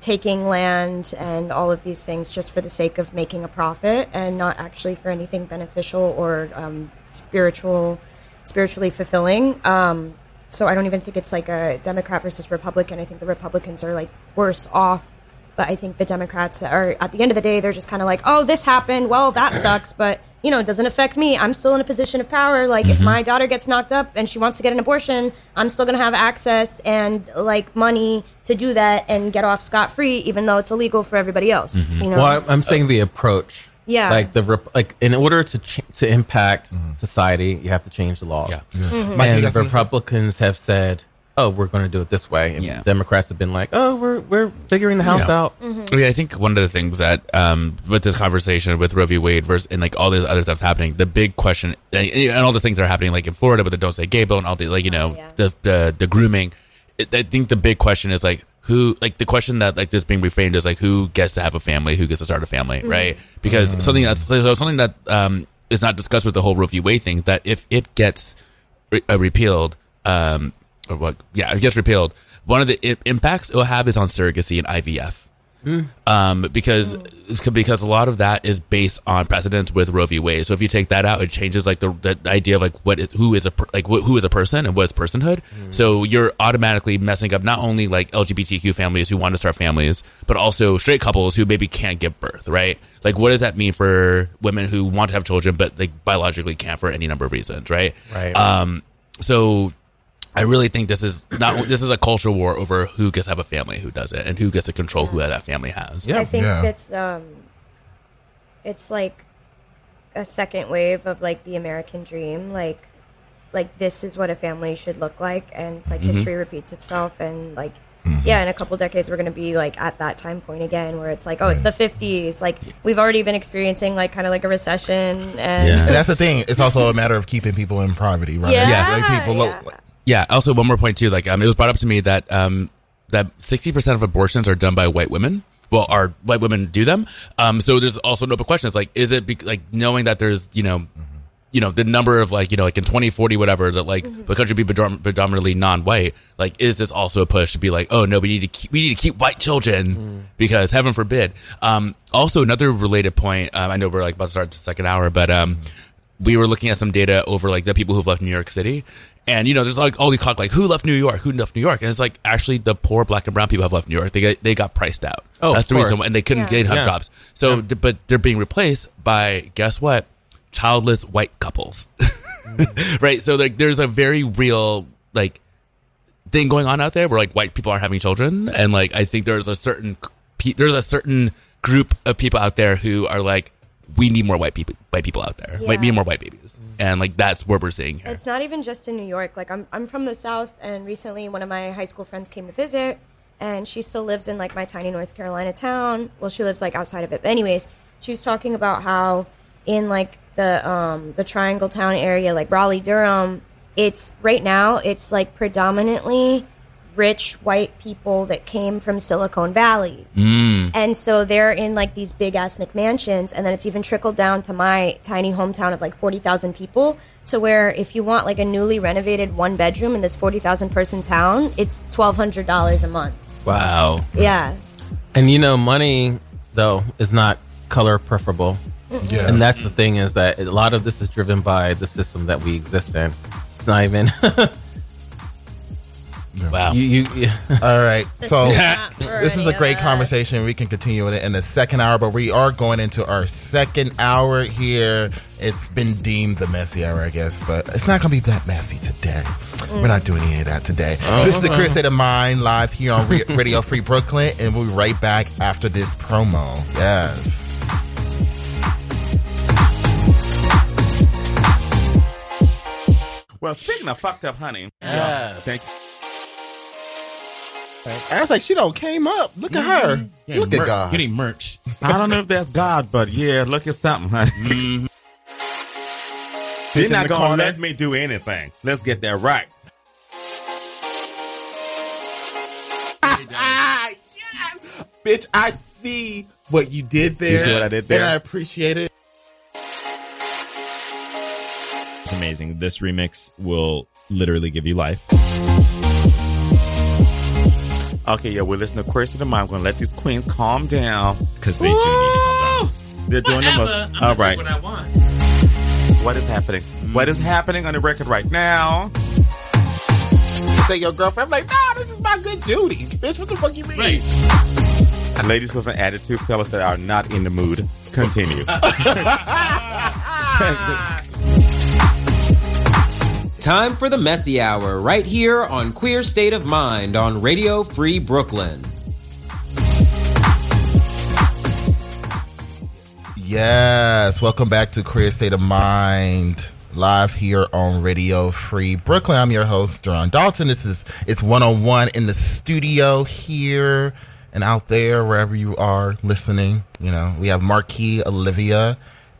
taking land and all of these things just for the sake of making a profit and not actually for anything beneficial or um, spiritual spiritually fulfilling um, so i don't even think it's like a democrat versus republican. I think the republicans are like worse off. But i think the democrats are at the end of the day they're just kind of like oh this happened. Well that sucks but you know it doesn't affect me. I'm still in a position of power. Like if Mhm. my daughter gets knocked up and she wants to get an abortion i'm still going to have access and like money to do that and get off scot-free even though it's illegal for everybody else you know? Well, I'm saying the approach. Yeah. Like the rep- like in order to ch- to impact society, you have to change the laws. Mhm. Mike, And the something to say? Republicans have said, "Oh, we're going to do it this way," and Yeah. Democrats have been like, "Oh, we're we're figuring the house Yeah. out." Mm-hmm. Yeah, I think one of the things that um, with this conversation with Roe v. Wade versus and like all this other stuff happening, the big question and and all the things that are happening, like in Florida with the Don't Say Gay bill and all the like, you know, the the the grooming. It, I think the big question is like who, like the question that like this being reframed is like who gets to have a family, who gets to start a family, Mhm. right? Because something that's so something that um, is not discussed with the whole Roe v. Wade thing that if it gets re- uh, repealed, um, or what? Yeah, it gets repealed. One of the i- impacts it will have is on surrogacy and IVF. Um, because because a lot of that is based on precedents with Roe v. Wade. So if you take that out, it changes like the, the idea of like what is, who is a per- like wh- who is a person and what is personhood. So you're automatically messing up not only like LGBTQ families who want to start families, but also straight couples who maybe can't give birth. Right? Like what does that mean for women who want to have children but like biologically can't for any number of reasons? Right? Right. Um. So I really think this is not this is a cultural war over who gets to have a family, who does it, and who gets to control who that family has. Yeah, I think that's um, it's like a second wave of like the American dream, like like this is what a family should look like, and it's like Mhm. history repeats itself, and like yeah, in a couple decades we're gonna be like at that time point again, where it's like oh, it's the fifties, like we've already been experiencing like kind of like a recession, and And that's the thing. It's also a matter of keeping people in poverty, right? Yeah, Like people look, like, Yeah. Also, one more point too. Like, um, it was brought up to me that um, that sixty percent of abortions are done by white women. Well, are white women do them? Um, so there's also an open question. It's like, is it be- like knowing that there's you know, you know, the number of like you know, like in twenty forty whatever that like the country be predom- predominantly non-white. Like, is this also a push to be like, oh no, we need to keep, we need to keep white children because heaven forbid. Um, also another related point. Um, I know we're like about to start the second hour, but um, we were looking at some data over like the people who've left New York City. And you know, there's like all these talk like who left New York, who left New York, and it's like actually the poor black and brown people have left New York. They get, they got priced out. Oh, that's of the reason, course. why- and they couldn't Yeah. they didn't Yeah. jobs. So, d- but they're being replaced by guess what? Childless white couples, right? So like, there's a very real like thing going on out there where like white people aren't having children, and like I think there's a certain there's a certain group of people out there who are like, we need more white people, white people out there, like, we need more white babies, and like that's what we're seeing here. It's not even just in New York. Like I'm I'm from the South and recently one of my high school friends came to visit and she still lives in like my tiny North Carolina town. Well, she lives like outside of it. But anyways, she was talking about how in like the um the Triangle Town area, like Raleigh, Durham, it's right now it's like predominantly rich white people that came from Silicon Valley. Mm. And so they're in like these big ass McMansions, and then it's even trickled down to my tiny hometown of like 40,000 people. To where if you want like a newly renovated one bedroom in this 40,000 person town, it's $1,200 a month. Wow. Yeah. And you know, money though is not color preferable. Yeah. And that's the thing is that a lot of this is driven by the system that we exist in. It's not even. wow. You, you, you All right. So is this is a great conversation. We can continue with it in the second hour, but we are going into our second hour here. It's been deemed the messy hour, I guess, but it's not going to be that messy today. We're not doing any of that today. Oh, this is the okay. Queer State of Mind live here on Radio Free Brooklyn, and we'll be right back after this promo. Yes. Well, speaking of fucked up, honey. Yes. Thank you. I was like, she don't came up. Look at her. Look at God. Getting merch. I don't know if that's God, but yeah, look at something, honey. Bitch You're not the gonna corner. let me do anything. Let's get that right. Ah, yes. Bitch, I see what you did there. You see what I did there? And I appreciate it. It's amazing. This remix will literally give you life. Okay, yeah, we're listening to Queer State of Mind. I'm gonna let these queens calm down. Because they do need to calm down. They're doing the Whatever. All I'm right. Do what, I want. what is happening? What is happening on the record right now? Say your girlfriend. I'm like, no, this is my good Judy. Bitch, what the fuck you mean? Ladies with an attitude, fellas that are not in the mood, continue. Time for the messy hour right here on Queer State of Mind on Radio Free Brooklyn. Yes, welcome back to Queer State of Mind, live here on Radio Free Brooklyn. I'm your host, Duran Dalton. This is it's one on one in the studio here and out there, wherever you are listening. You know, we have Marquis, Olivia,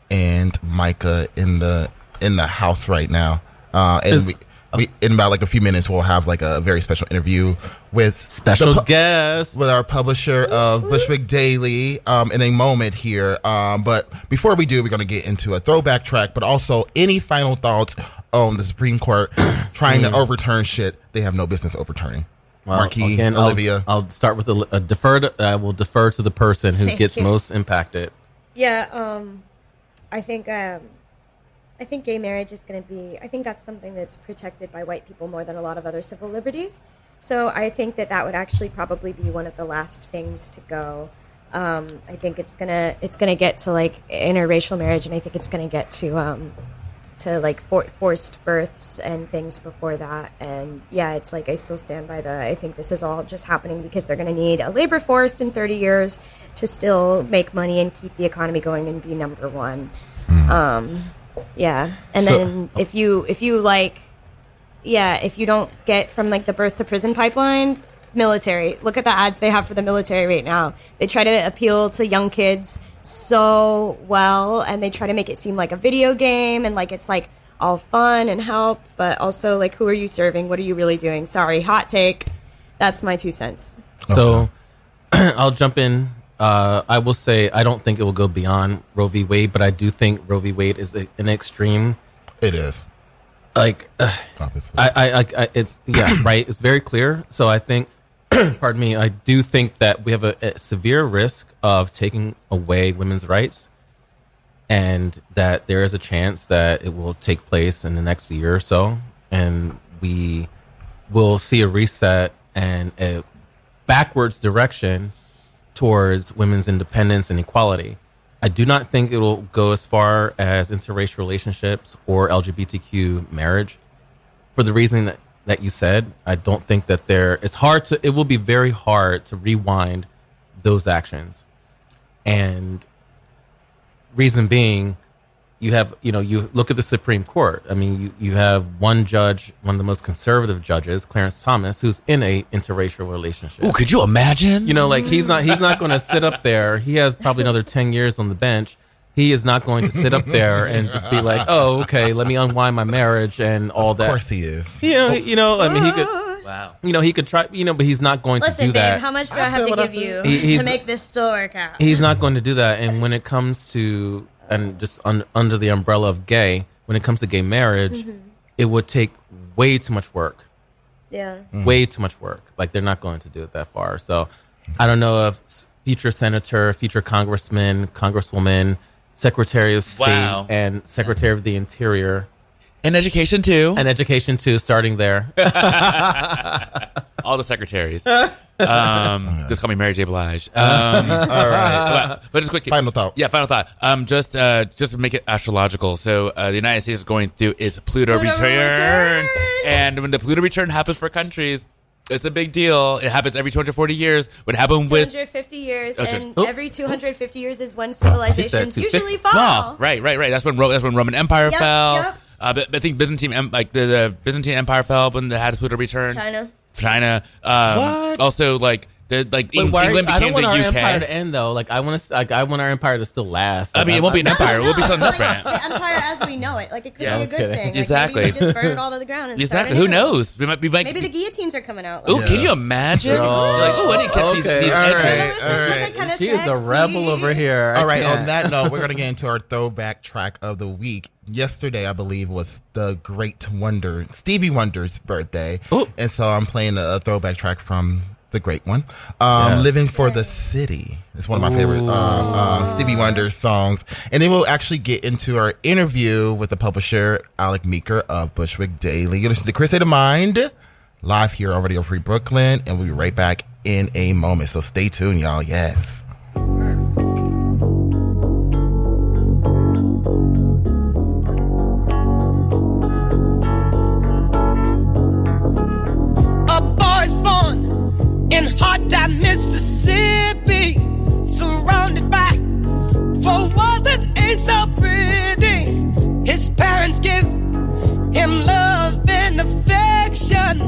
and Micah in the in the house right now. Uh, and we, we in about like a few minutes we'll have like a very special interview with Special the pu- guest. with our publisher of Bushwick Daily um, in a moment here. Um, but before we do, we're going to get into a throwback track, but also any final thoughts on the Supreme Court trying to overturn shit they have no business overturning. Well, Marquis, again, I'll- Olivia. I'll, start with a, a deferred. I will defer to the person who Thank gets you. most impacted. Yeah, um, I think um, I think gay marriage is going to be. I think that's something that's protected by white people more than a lot of other civil liberties. So I think that that would actually probably be one of the last things to go. Um, I think it's gonna it's gonna get to like interracial marriage, and I think it's gonna get to um, to like for- forced births and things before that. And yeah, it's like I still stand by the. I think this is all just happening because they're going to need a labor force in 30 years to still make money and keep the economy going and be number one. Um, yeah, and So- then if you if you like, yeah, if you don't get from like the birth to prison pipeline. Military. Look at the ads they have for the military right now. They try to appeal to young kids so well, and they try to make it seem like a video game and like it's like all fun and help, but also like who are you serving? What are you really doing? Sorry, hot take. That's my two cents. So I'll jump in. Uh, I will say I don't think it will go beyond Roe v. Wade, but I do think Roe v. Wade is a, an extreme. It is. Like, uh, I, I, I, I, it's yeah, right. It's very clear. So I think, pardon me, I do think that we have a, a severe risk of taking away women's rights, and that there is a chance that it will take place in the next year or so, and we will see a reset and a backwards direction towards women's independence and equality. I do not think it will go as far as interracial relationships or LGBTQ marriage for the reason that, that you said. I don't think that there, it's hard to, it will be very hard to rewind those actions. And reason being, you have, you know, you look at the Supreme Court. I mean, you, you have one judge, one of the most conservative judges, Clarence Thomas, who's in a interracial relationship. Ooh, could you imagine? You know, like he's not he's not going to sit up there. He has probably another ten years on the bench. He is not going to sit up there and just be like, "Oh, okay, let me unwind my marriage and all that." Of course he is. You know, you know. I mean, he could. Wow. You know, he could try. You know, but he's not going to do that. Listen, babe, that. how much do I, I have to give you He- to make this still work out? He's not going to do that. And when it comes to and just un, under the umbrella of gay, when it comes to gay marriage, Mhm. it would take way too much work. Yeah. Way too much work. Like they're not going to do it that far. So I don't know if future senator, future congressman, congresswoman, secretary of state, Wow. and secretary of the interior. And education too. And education too, starting there. All the secretaries. Um, just call me Mary J. Blige. Um, All right. But, but just quick. Final thought. Yeah, final thought. Um, just uh, just to make it astrological. So uh, the United States is going through its Pluto, Pluto return. return. and when the Pluto return happens for countries, it's a big deal. It happens every 240 years. What happened with 250 years, Oh, and every 250 years is when civilizations usually fall. Oh, right, right, right. That's when Ro- that's when Roman Empire Yep, fell. yep. Uh, but, but I think Byzantine, em- like the, the Byzantine Empire fell when the had returned. China. China. Um, What? Also, like the like Wait, Eng- why- England I don't became want the our UK. empire to end though. Like I want to, like I want our empire to still last. I mean, it won't be an empire. It will be something Like, different. the empire as we know it. Like it could Yeah. be a good Okay. thing. Like, Exactly. Maybe we just burn it all to the ground and start Exactly. Who anew. knows? We might be like. Maybe the guillotines are coming out. Oh, Like, can you imagine? Oh, like, oh, I didn't catch these, okay. these All edges. right. All Like, right. kinda She is a sexy. rebel over here. I All right. On can't. that note, we're going to get into our throwback track of the week. Yesterday, I believe, was the great wonder, Stevie Wonder's birthday. And so I'm playing a, a throwback track from the great one. Um, Yes. Living for the City. It's one of my favorite uh, uh, Stevie Wonder songs. And then we'll actually get into our interview with the publisher, Alec Meeker of Bushwick Daily. You're listening to Chris of Mind live here on Radio Free Brooklyn. And we'll be right back in a moment. So stay tuned, y'all. Yes. Love and affection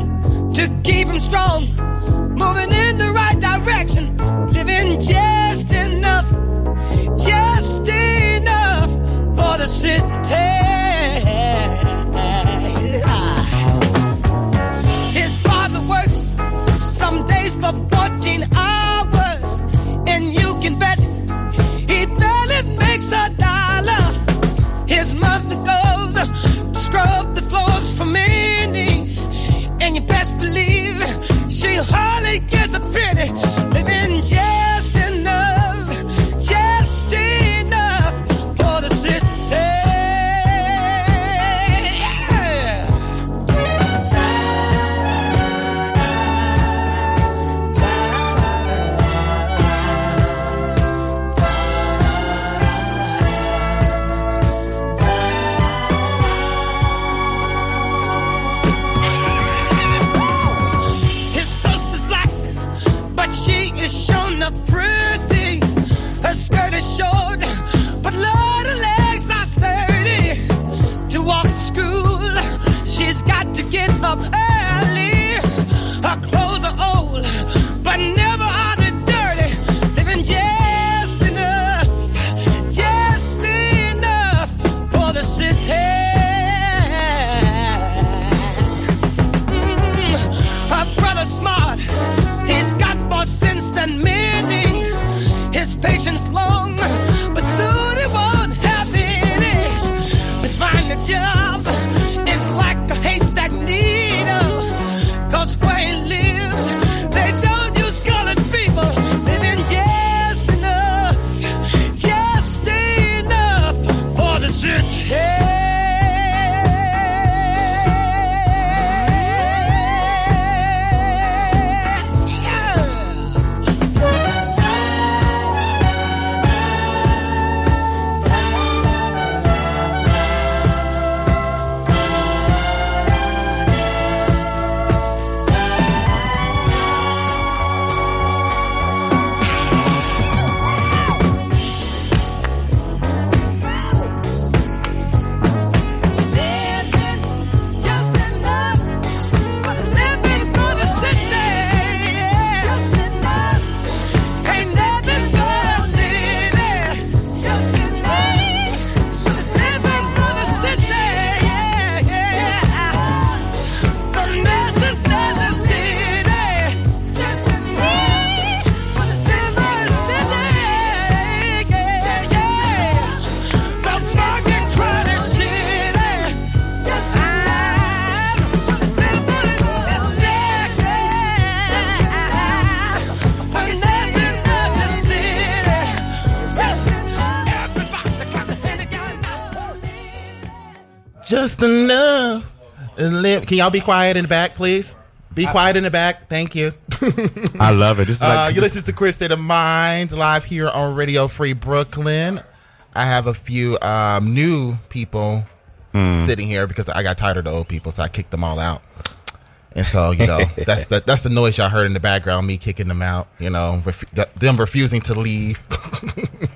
to keep him strong, moving in the right direction, living just enough, hardly gets a penny. Find Just enough. Live. Can y'all be quiet in the back, please? Be quiet in the back. Thank you. I love it. This is Uh, like you listen to Queer State of Mind live here on Radio Free Brooklyn. I have a few um, new people Hmm. sitting here because I got tired of the old people, so I kicked them all out. And so, you know, that's the, that's the noise y'all heard in the background, me kicking them out, you know, ref- them refusing to leave.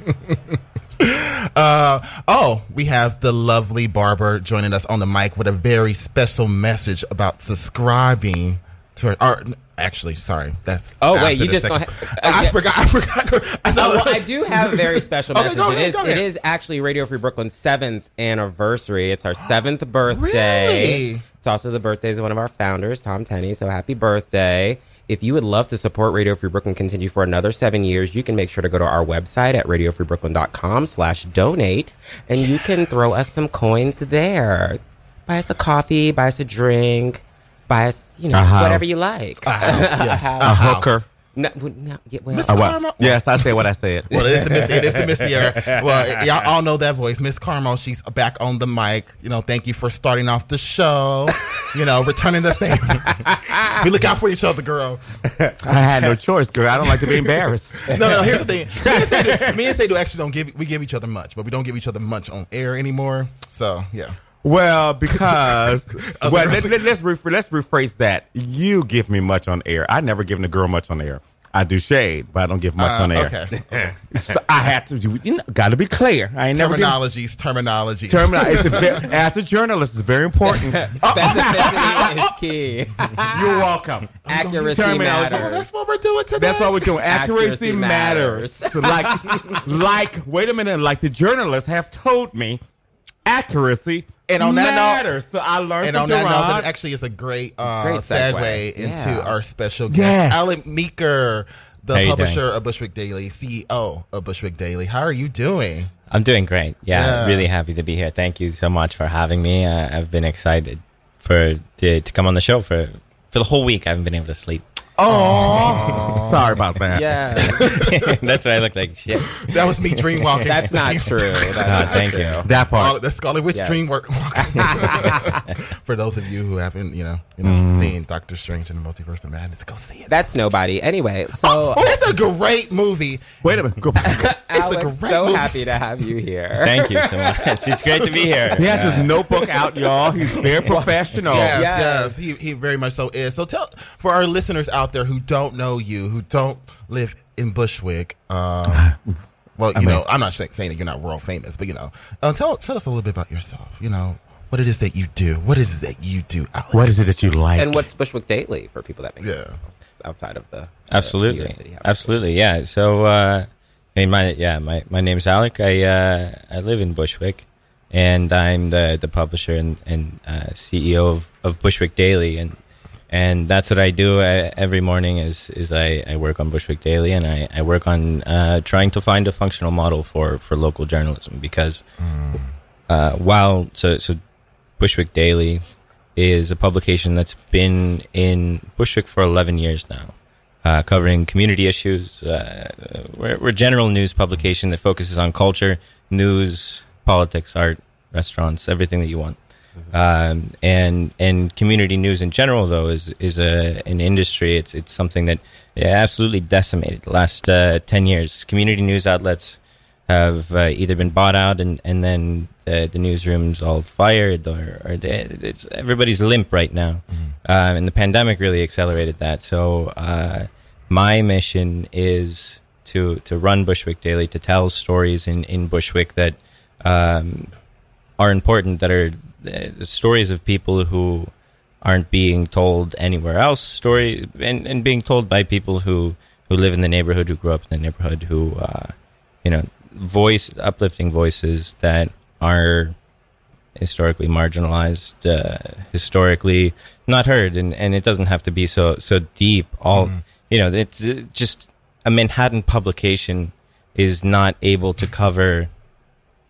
uh, oh, we have the lovely Barber joining us on the mic with a very special message about subscribing to her. Or, actually, sorry, that's Oh, wait, you just second- gonna- I yeah. forgot. I forgot. I Oh, well, I do have a very special message. ahead, is go ahead. is actually Radio Free Brooklyn's seventh anniversary. It's our seventh birthday. Really? Also the birthdays of one of our founders, Tom Tenney. So happy birthday. If you would love to support Radio Free Brooklyn continue for another seven years, you can make sure to go to our website at radiofreebrooklyn.com slash donate and you can throw us some coins there. Buy us a coffee, buy us a drink, buy us, you know, whatever you like. A house, yes. house. A hooker. No, well, no, yeah, well, Uh, what? Yes, I said what I said. Well, it's the Miss, it is the Miss Sierra. Well, y'all all know that voice, Miss Carmel. She's back on the mic. You know, thank you for starting off the show. You know, returning the favor. we look out for each other, girl. I had no choice, girl. I don't like to be embarrassed. No, no. Here's the thing. Me and Sadu, me and Sadu actually don't give we give each other much, but we don't give each other much on air anymore. So yeah. Well, because well, girls- let, us let's, re- let's rephrase that. You give me much on air. I never given a girl much on air. I do shade, but I don't give much Uh, on air. okay. so I have to. You know, got to be clear. I ain't never given- Terminologies, terminologies. Termini- it's a as a journalist, it's very important. Specificity is key. You're welcome. Accuracy Terminology. matters. Oh, that's what we're doing today. That's what we're doing. Accuracy, Accuracy matters. matters. like, like, wait a minute. Like the journalists have told me, accuracy And on that note- so I learned And from on that note, that actually is a great, uh, Great segue. segue, into Yeah. our special guest, Yes. Alec Meeker, the How you publisher doing? of Bushwick Daily, CEO of Bushwick Daily. How are you doing? I'm doing great. Yeah, Yeah. really happy to be here. Thank you so much for having me. Uh, I've been excited for to, to come on the show for for the whole week. I haven't been able to sleep. Oh, sorry about that. Yeah. That's why I look like shit. That was me dream walking. That's not true. That's not thank true. you. That part. Scarlet, that's Scarlet Witch Yeah. dream work. For those of you who haven't, you know, you know, Mm. seen Doctor Strange and the Multiverse of Madness, go see it. That's nobody. Anyway, so Oh, it's a great movie. Wait a minute. Go. Alex, great so movie. happy to have you here. Thank you so much. It's great to be here. He has his notebook out, y'all. He's very professional. Yes, Yes. yes, he he very much so is. So tell for our listeners out there who don't know you, who don't live in Bushwick, um, Well, you I mean- know, I'm not saying saying that you're not world famous, but you know, uh, tell tell us a little bit about yourself. You know, what it is that you do. What is it that you do, Alex? What is it that you like? And what's Bushwick Daily for people that may Yeah. outside of the Absolutely, New City absolutely, yeah. So, uh, I mean, my yeah, my my name's Alec. I uh, I live in Bushwick, and I'm the the publisher and, and uh, CEO of, of Bushwick Daily, and and that's what I do uh, every morning. Is is I, I work on Bushwick Daily, and I, I work on uh, trying to find a functional model for for local journalism because uh, while so so Bushwick Daily is a publication that's been in Bushwick for 11 years now, uh, covering community issues. Uh, we're, we're a general news publication that focuses on culture, news, politics, art, restaurants, everything that you want. Um, and and community news in general, though, is is a an industry. It's it's something that absolutely decimated the last uh, ten years. Community news outlets have uh, either been bought out and, and then the, the newsrooms all fired or, or they, it's everybody's limp right now. Um, and the pandemic really accelerated that. So, uh, my mission is to, to run Bushwick Daily, to tell stories in, in Bushwick that, um, are important, that are uh, the stories of people who aren't being told anywhere else story and, and being told by people who, who live in the neighborhood, who grew up in the neighborhood, who, uh, you know, voice uplifting voices that are historically marginalized, uh, historically not heard, and, and it doesn't have to be so so deep. All you know, it's just a Manhattan publication is not able to cover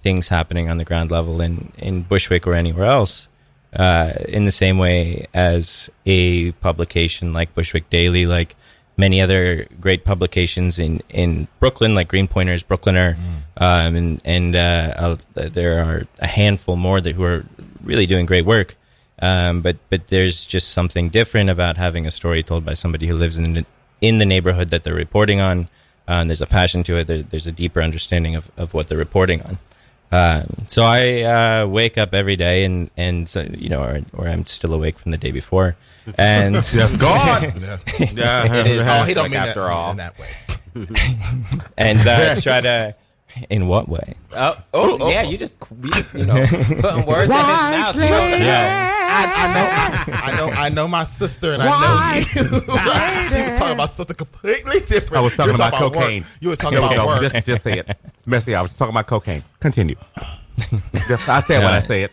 things happening on the ground level in in Bushwick or anywhere else. Uh, in the same way as a publication like Bushwick Daily, like many other great publications in, in Brooklyn, like Greenpointers, Brooklyner, um, and and uh, there are a handful more that who are really doing great work. Um, but but there's just something different about having a story told by somebody who lives in the, in the neighborhood that they're reporting on. And there's a passion to it. There, there's a deeper understanding of, of what they're reporting on. Um, so I uh, wake up every day and and so, you know, or, or I'm still awake from the day before, and Yes, God. Yeah. It is Oh, he don't Bushwick mean that- after mean all. in that way. and uh, try to. In what way? Oh, Oh, oh, yeah, oh. you just you just you know putting words in his mouth. You don't- Yeah. I, I know, I, I know, I know my sister, and I know you. she was talking about something completely different. I was talking You were about work. cocaine. You were talking Here about go. work. Just, just say it. It's messy. I was talking about cocaine. Continue. Just- I said what I said.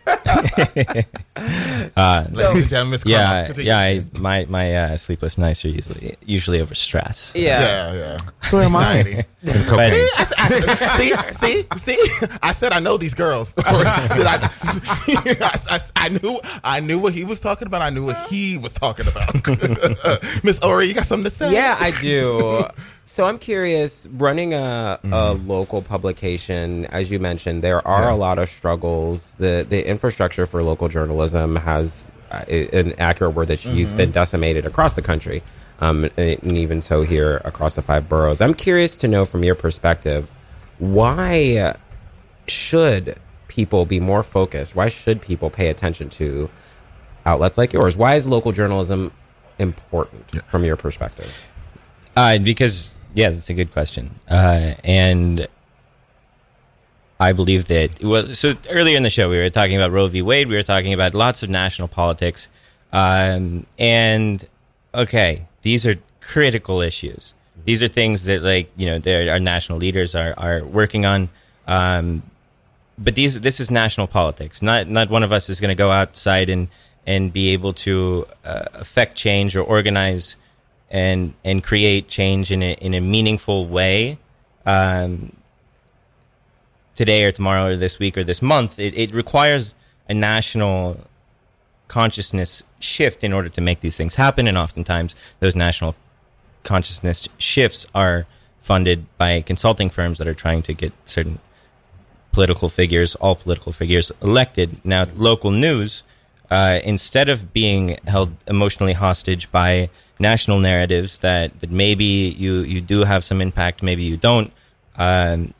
Uh, Ladies and gentlemen, yeah, continue. yeah. I, my my uh, sleepless nights are usually usually over stress. Yeah. yeah, yeah. Who am I? Anxiety. But- see, see, see. I said I know these girls. I, I, I knew, I knew what he was talking about. I knew what he was talking about. Miss Ori, you got something to say? Yeah, I do. So I'm curious. Running a, a Mm-hmm. local publication, as you mentioned, there are a lot of struggles. the The infrastructure for local journalism has uh, an accurate word that she used Mm-hmm. been decimated across the country, um, and even so here across the five boroughs. I'm curious to know from your perspective why should people be more focused? Why should people pay attention to outlets like yours? Why is local journalism important from your perspective? Uh, because yeah, that's a good question. Uh, and I believe that well, so earlier in the show we were talking about Roe v. Wade. We were talking about lots of national politics, um, and okay, these are critical issues. These are things that like you know our national leaders are are working on. Um, but these this is national politics. Not not one of us is going to go outside and and be able to uh, affect change or organize and and create change in a in a meaningful way. Um, today or tomorrow or this week or this month, it, it requires a national consciousness shift in order to make these things happen. And oftentimes, those national consciousness shifts are funded by consulting firms that are trying to get certain political figures, all political figures, elected. Now, local news, uh, instead of being held emotionally hostage by national narratives that, that maybe you, you do have some impact, maybe you don't, um,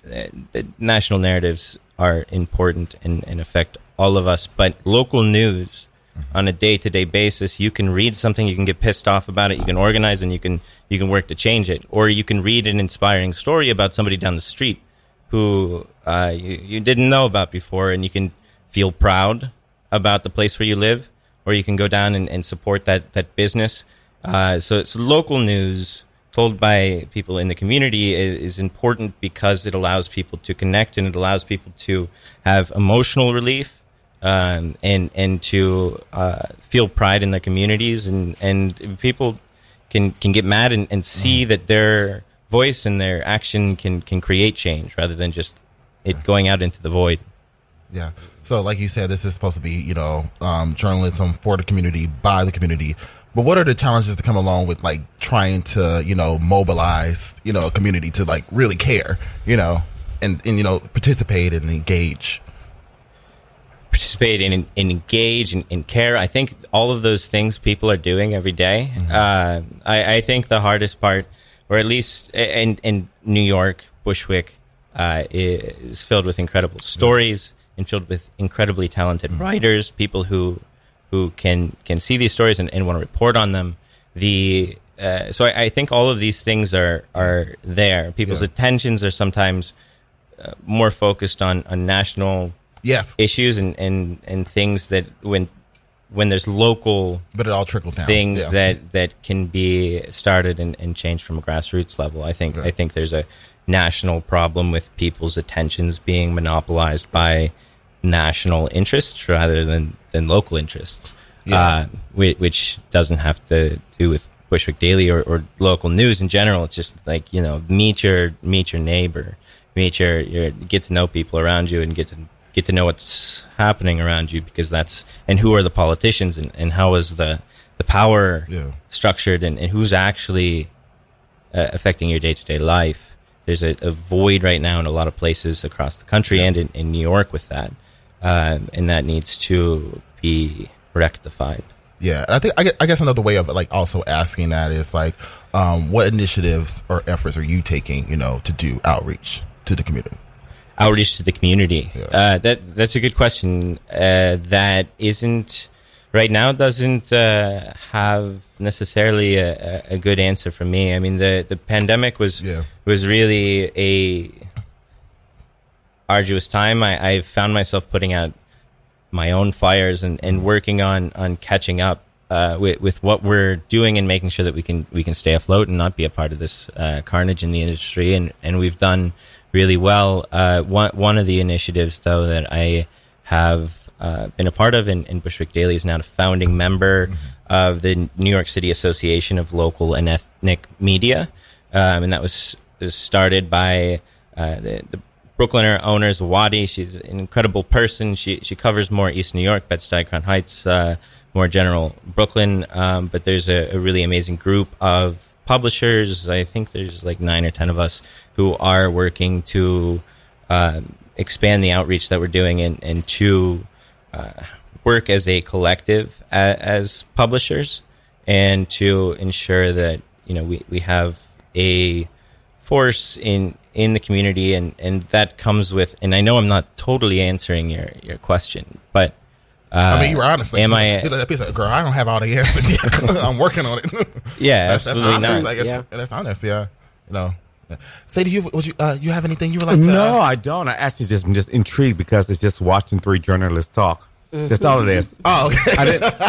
national narratives are important and, and affect all of us. But local news on a day to day basis, you can read something, you can get pissed off about it, you can organize and you can, you can work to change it. Or you can read an inspiring story about somebody down the street who uh, you, you didn't know about before, and you can feel proud about the place where you live, or you can go down and, and support that that business. Uh, so it's local news told by people in the community is, is important because it allows people to connect and it allows people to have emotional relief um, and and to uh, feel pride in their communities and and people can can get mad and, and see that their voice and their action can can create change rather than just it going out into the void. Yeah. So, like you said, this is supposed to be, you know, um, journalism for the community by the community. But what are the challenges that come along with like trying to, you know, mobilize, you know, a community to like really care, you know, and, and you know, participate and engage? participate and, and engage and, and, care. I think all of those things people are doing every day. Uh, I, I, think the hardest part, or at least in, in New York, Bushwick uh, is filled with incredible stories and filled with incredibly talented writers, people who who can can see these stories and, and want to report on them. The uh, so I, I, think all of these things are are there. People's Yeah. attentions are sometimes uh, more focused on on national Yes. issues and, and, and things that when when there's local But it all trickles down. things Yeah. that that can be started and, and changed from a grassroots level. I think I think there's a national problem with people's attentions being monopolized by national interests rather than, than local interests. Yeah. Uh, which, which doesn't have to do with Bushwick Daily or, or local news in general. It's just like, you know, meet your, meet your neighbor, meet your, your, get to know people around you and get to, get to know what's happening around you because that's, and who are the politicians and, and how is the, the power Yeah. structured and, and who's actually uh, affecting your day to day life. There's a, a void right now in a lot of places across the country and in, in New York with that. Um, and that needs to be rectified. Yeah, and I think I guess, I guess another way of like also asking that is like, um, what initiatives or efforts are you taking, you know, to do outreach to the community? outreach to the community? Uh, that that's a good question. Uh, that isn't right now doesn't uh, have necessarily a, a a good answer for me. I mean, the the pandemic was yeah. was really a arduous time. I, I found myself putting out my own fires and, and working on on catching up uh, with with what we're doing and making sure that we can we can stay afloat and not be a part of this uh, carnage in the industry. And and we've done really well. Uh, one one of the initiatives though that I have uh, been a part of in, in Bushwick Daily is now a founding member of the New York City Association of Local and Ethnic Media, um, and that was, was started by uh, the, the Brooklyner owners Wadi. She's an incredible person. She she covers more East New York, Bed Stuy, Heights, uh, more general Brooklyn. Um, but there's a, a really amazing group of publishers. I think there's like nine or ten of us who are working to uh, expand the outreach that we're doing and and to uh, work as a collective a, as publishers and to ensure that you know we, we have a force in in the community and and that comes with and I know I'm not totally answering your your question but uh, I mean, you were honest. Like, am I know, that piece of- girl? I don't have all the answers yet. I'm working on it. Yeah, that's, absolutely that's honest. not. Like, Yeah. that's honest. Yeah, you know. Say, do you would you uh, you have anything you would like to? no, uh, I don't. I actually just I'm just intrigued because it's just watching three journalists talk. That's all it is. Oh, okay. I didn't.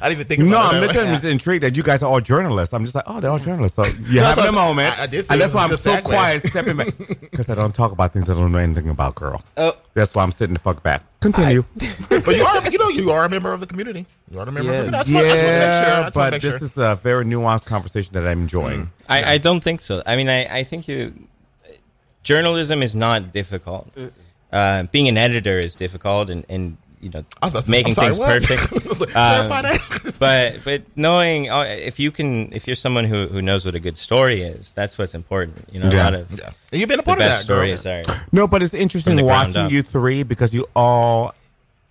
I didn't even think. No, about I'm it that literally way. just intrigued that you guys are all journalists. I'm just like, oh, they're all journalists. So you have so a moment, I- I did say and that's why I'm so good quiet, stepping back, because I don't talk about things I don't know anything about, girl. Oh. That's why I'm sitting the fuck back. Continue. but you are, you know, you are a member of the community. You are a member. of the community. I just wanna- I just wanna make sure. Yeah, but this sure. is a very nuanced conversation that I'm enjoying. I, I don't think so. I mean, I, I think you, journalism is not difficult. Uh, being an editor is difficult, and, and you know, I was about to making sorry, things what? perfect. Clarify Um, but but knowing uh, if you can, if you're someone who, who knows what a good story is, that's what's important. You know, a lot of Yeah. You've been a the part of best that, girl. stories are. No, but it's interesting From the ground watching you three because you all,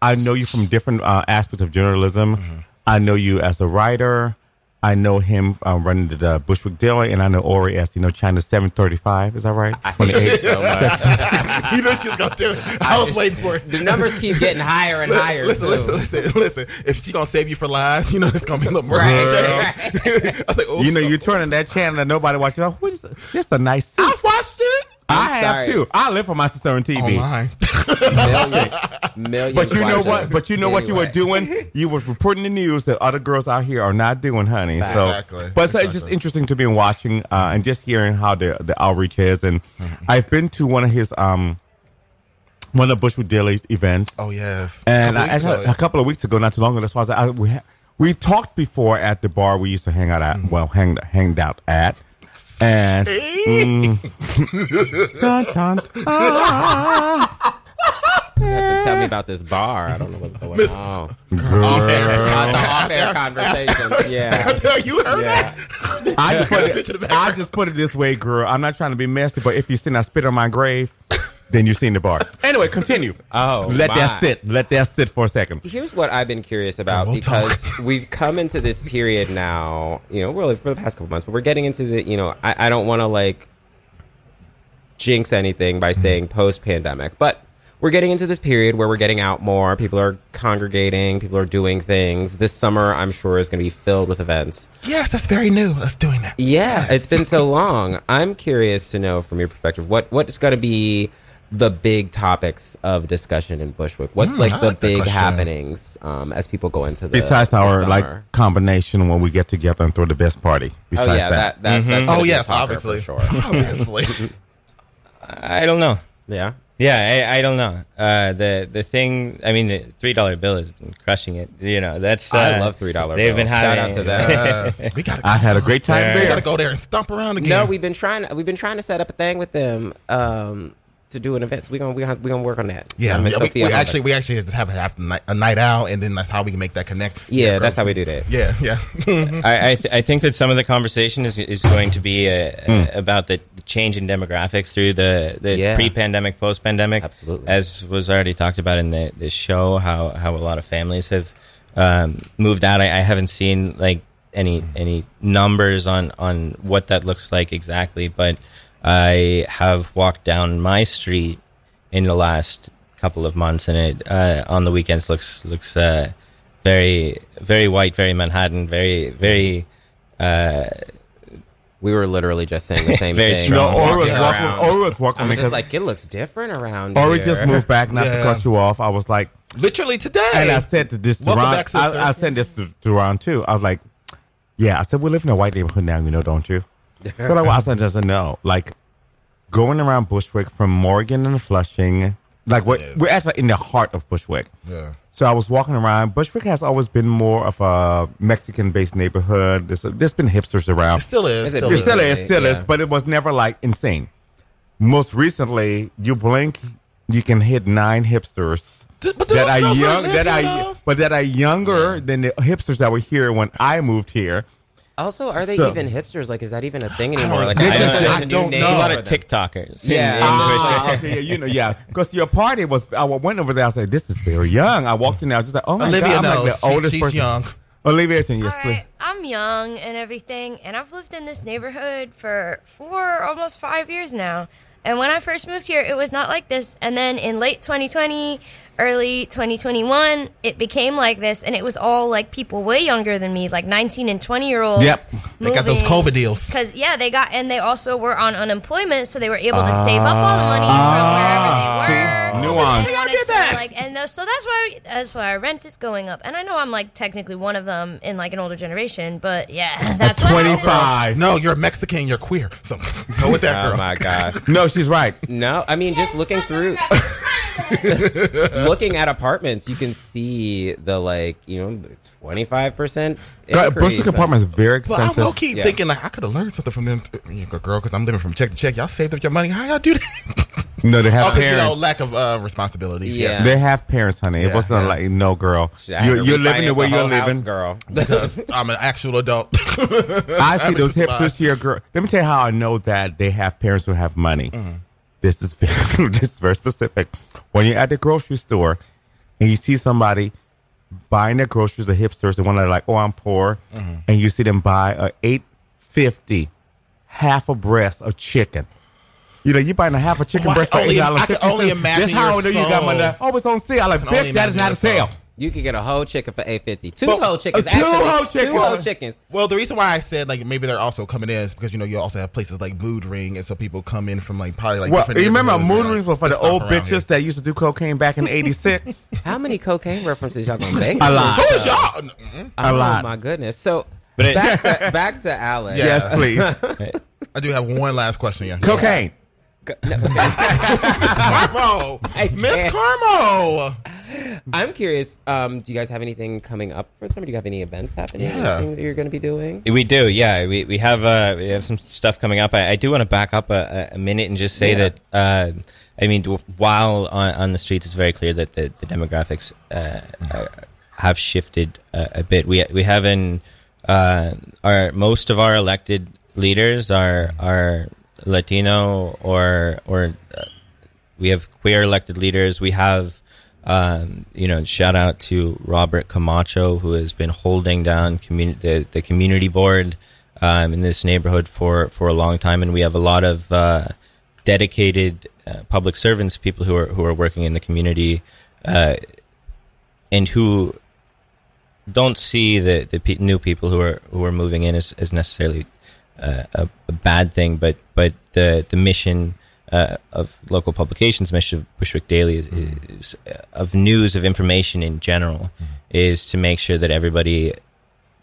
I know you from different uh, aspects of journalism. Mm-hmm. I know you as a writer. I know him um, running the uh, Bushwick Daily, and I know Ori as you know China seven thirty five. Is that right? Twenty eight. so much. you know she was gonna do it. I was waiting for it. The numbers keep getting higher and higher. Listen, too. listen, listen, listen. If she gonna save you for last, you know it's gonna be a little more. Right, I was like, oh, You know, you're turning that channel and nobody watching. Oh, what is this? a nice. I watched it. I I have sorry. too. I live for my sister on TV. Online. Million, millions But you know what? But you know what you were doing? You were reporting the news that other girls out here are not doing, honey. So, Exactly. but so it's just interesting to be watching uh, and just hearing how the the outreach is. And Mm-hmm. I've been to one of his um one of Bushwick Daily's events. Oh yes. And I, actually, a couple of weeks ago, not too long ago, that's why I, was, I we ha- we talked before at the bar we used to hang out at. Mm-hmm. Well, hang hanged out at. And mm, dun, dun, dun. You have to tell me about this bar. I don't know what's going on. Girl. Uh, the off-air conversation. Yeah. you heard Yeah. I just, put it, I just put it this way, girl. I'm not trying to be messy, but if you seen I spit on my grave, then you've seen the bar. Anyway, continue. Oh, let my. that sit. Let that sit for a second. Here's what I've been curious about we'll because we've come into this period now, you know, really for the past couple months, but we're getting into the, you know, I, I don't want to like jinx anything by mm-hmm. saying post pandemic, but we're getting into this period where we're getting out more. People are congregating, people are doing things. This summer, I'm sure, is going to be filled with events. Yes, that's very new. Let's doing that. Yeah, it's been so long. I'm curious to know from your perspective what what's going to be the big topics of discussion in Bushwick. What's Hmm, like I the like big question. happenings um, as people go into the Besides our summer? like combination when we get together and throw the best party. oh yeah, that, that that's gonna Oh yes, obviously. sure. Obviously. I don't know. Yeah, Yeah, I, I don't know. Uh, the the thing, I mean, the three dollar bill has been crushing it. You know, that's uh, I love $3 They've been bills. Shout out to them. yes. We gotta I had a great time Yeah. we gotta go there and stomp around again. no, we've been trying. We've been trying to set up a thing with them um, to do an event. So we're gonna we're gonna, we gonna work on that. yeah, yeah, we, Sophia we Hubbard. actually we actually just have a, have a, night, out, and then that's how we can make that connect. yeah, that's how we do that. Yeah, yeah. I I, th- I think that some of the conversation is is going to be uh, uh, about the change in demographics through the the Yeah. pre-pandemic, post-pandemic. Absolutely. as was already talked about in the the show, how how a lot of families have um, moved out. I, I haven't seen like any any numbers on on what that looks like exactly, but I have walked down my street in the last couple of months, and it uh, on the weekends looks looks uh, very very white, very Manhattan, very very. Uh, We were literally just saying the same Very thing. strong. No, Ori was Walking walking. around. Ori was walking I was because just like, it looks different around Ori here. just moved back. Not to cut you off, I was like, Literally today. and I said to this to Welcome Ron, back. I, I sent this to, to Ron too. I was like, yeah. I said we live in a white neighborhood now, you know, don't you? But like, I said, just no. Like going around Bushwick from Morgan and Flushing, like what Yeah. we're actually in the heart of Bushwick. yeah. So I was walking around. Bushwick has always been more of a Mexican-based neighborhood. There's, there's been hipsters around. It still is. Is it still It is. still is, still Yeah. is, but it was never like insane. Most recently, you blink, you can hit nine hipsters But that are young, live that are, but that are younger than the hipsters that were here when I moved here. Also, are they So- even hipsters? Like, is that even a thing don't- anymore? Like, I guess don't- there's I a don't know. a lot of. TikTokers. Yeah. in Ah, okay, yeah, you know, yeah, because your party was. I went over there. I said, "This is very young." I walked in there, I was just like, "Oh my Olivia god!" I'm knows. like the She- she's person. young. Olivia, yes, All please. right, I'm young and everything, and I've lived in this neighborhood for four, almost five years now. And when I first moved here, it was not like this. And then in late 2020, early 2021, it became like this, and it was all like people way younger than me, like 19 and 20 year olds. Yep. They got those COVID deals. Because yeah, they got, and they also were on unemployment, so they were able to save up all the money from ah. wherever they were. See, nuance. They wanted to, like, and those, so that's why that's why our rent is going up. And I know I'm like technically one of them in like an older generation, but yeah, that's why- Twenty-five. No, you're Mexican. You're queer. So go with that Oh girl. my god. No, she's right. No, I mean just looking through, looking at apartments, you can see the like you know twenty five percent. God, Bushwick apartment is very expensive. But I'm expensive. low key Yeah. thinking like I could have learned something from them, t- girl, because I'm living from check to check. Y'all saved up your money. How y'all do that? no, they have Oh, 'cause, you parents. know, lack of uh, responsibilities. Yeah. Yes. They have parents, honey. It Yeah, wasn't yeah. like no girl. You're, you're living the way you're whole house, living. girl. Because I'm an actual adult. I see those hipsters here, girl. Let me tell you how I know that they have parents who have money. Mm-hmm. This is very, this is very specific. When you're at the grocery store and you see somebody buying their groceries, the hipsters, the one that are like, "Oh, I'm poor," Mm-hmm. and you see them buy a eight fifty half a breast of chicken. You know, you buying a half a chicken Why- breast for only- eight dollars. I can only imagine That's how I know you got money. Oh, it's on sale. I'm like, bitch, that is not a sale. Soul. You could get a whole chicken for eight fifty. Two But- whole chickens. uh, two actually. whole chickens. Two whole chickens. Well, the reason why I said like maybe they're also coming in is because you know you also have places like Mood Ring, and so people come in from like probably like well, different. you remember neighborhoods mood and, like, rings were for the old bitches here. that used to do cocaine back in '86. How many cocaine references y'all gonna make? A lot. Who's y'all? Mm-mm. A oh, lot. my goodness. So But it- back to back to Alex. Yeah. Yes, please. I do have one last question. Yeah, cocaine. Carmo, Miss. Carmo. I'm curious. Um, do you guys have anything coming up for summer? Do you have any events happening? Yeah. Anything that you're going to be doing? We do, yeah. We we have uh we have some stuff coming up. I, I do want to back up a, a minute and just say Yeah. that uh I mean while on, on the streets it's very clear that the, the demographics uh, uh, have shifted a, a bit. We we have in uh our most of our elected leaders are are Latino or or uh, we have queer elected leaders. We have, um, you know, shout out to Robert Camacho, who has been holding down community the, the community board um, in this neighborhood for, for a long time, and we have a lot of uh, dedicated uh, public servants, people who are who are working in the community, uh, and who don't see the the pe- new people who are who are moving in as, as necessarily a, a bad thing, but but the the mission uh, of local publications, mission of Bushwick Daily is, is uh, of news of information in general is to make sure that everybody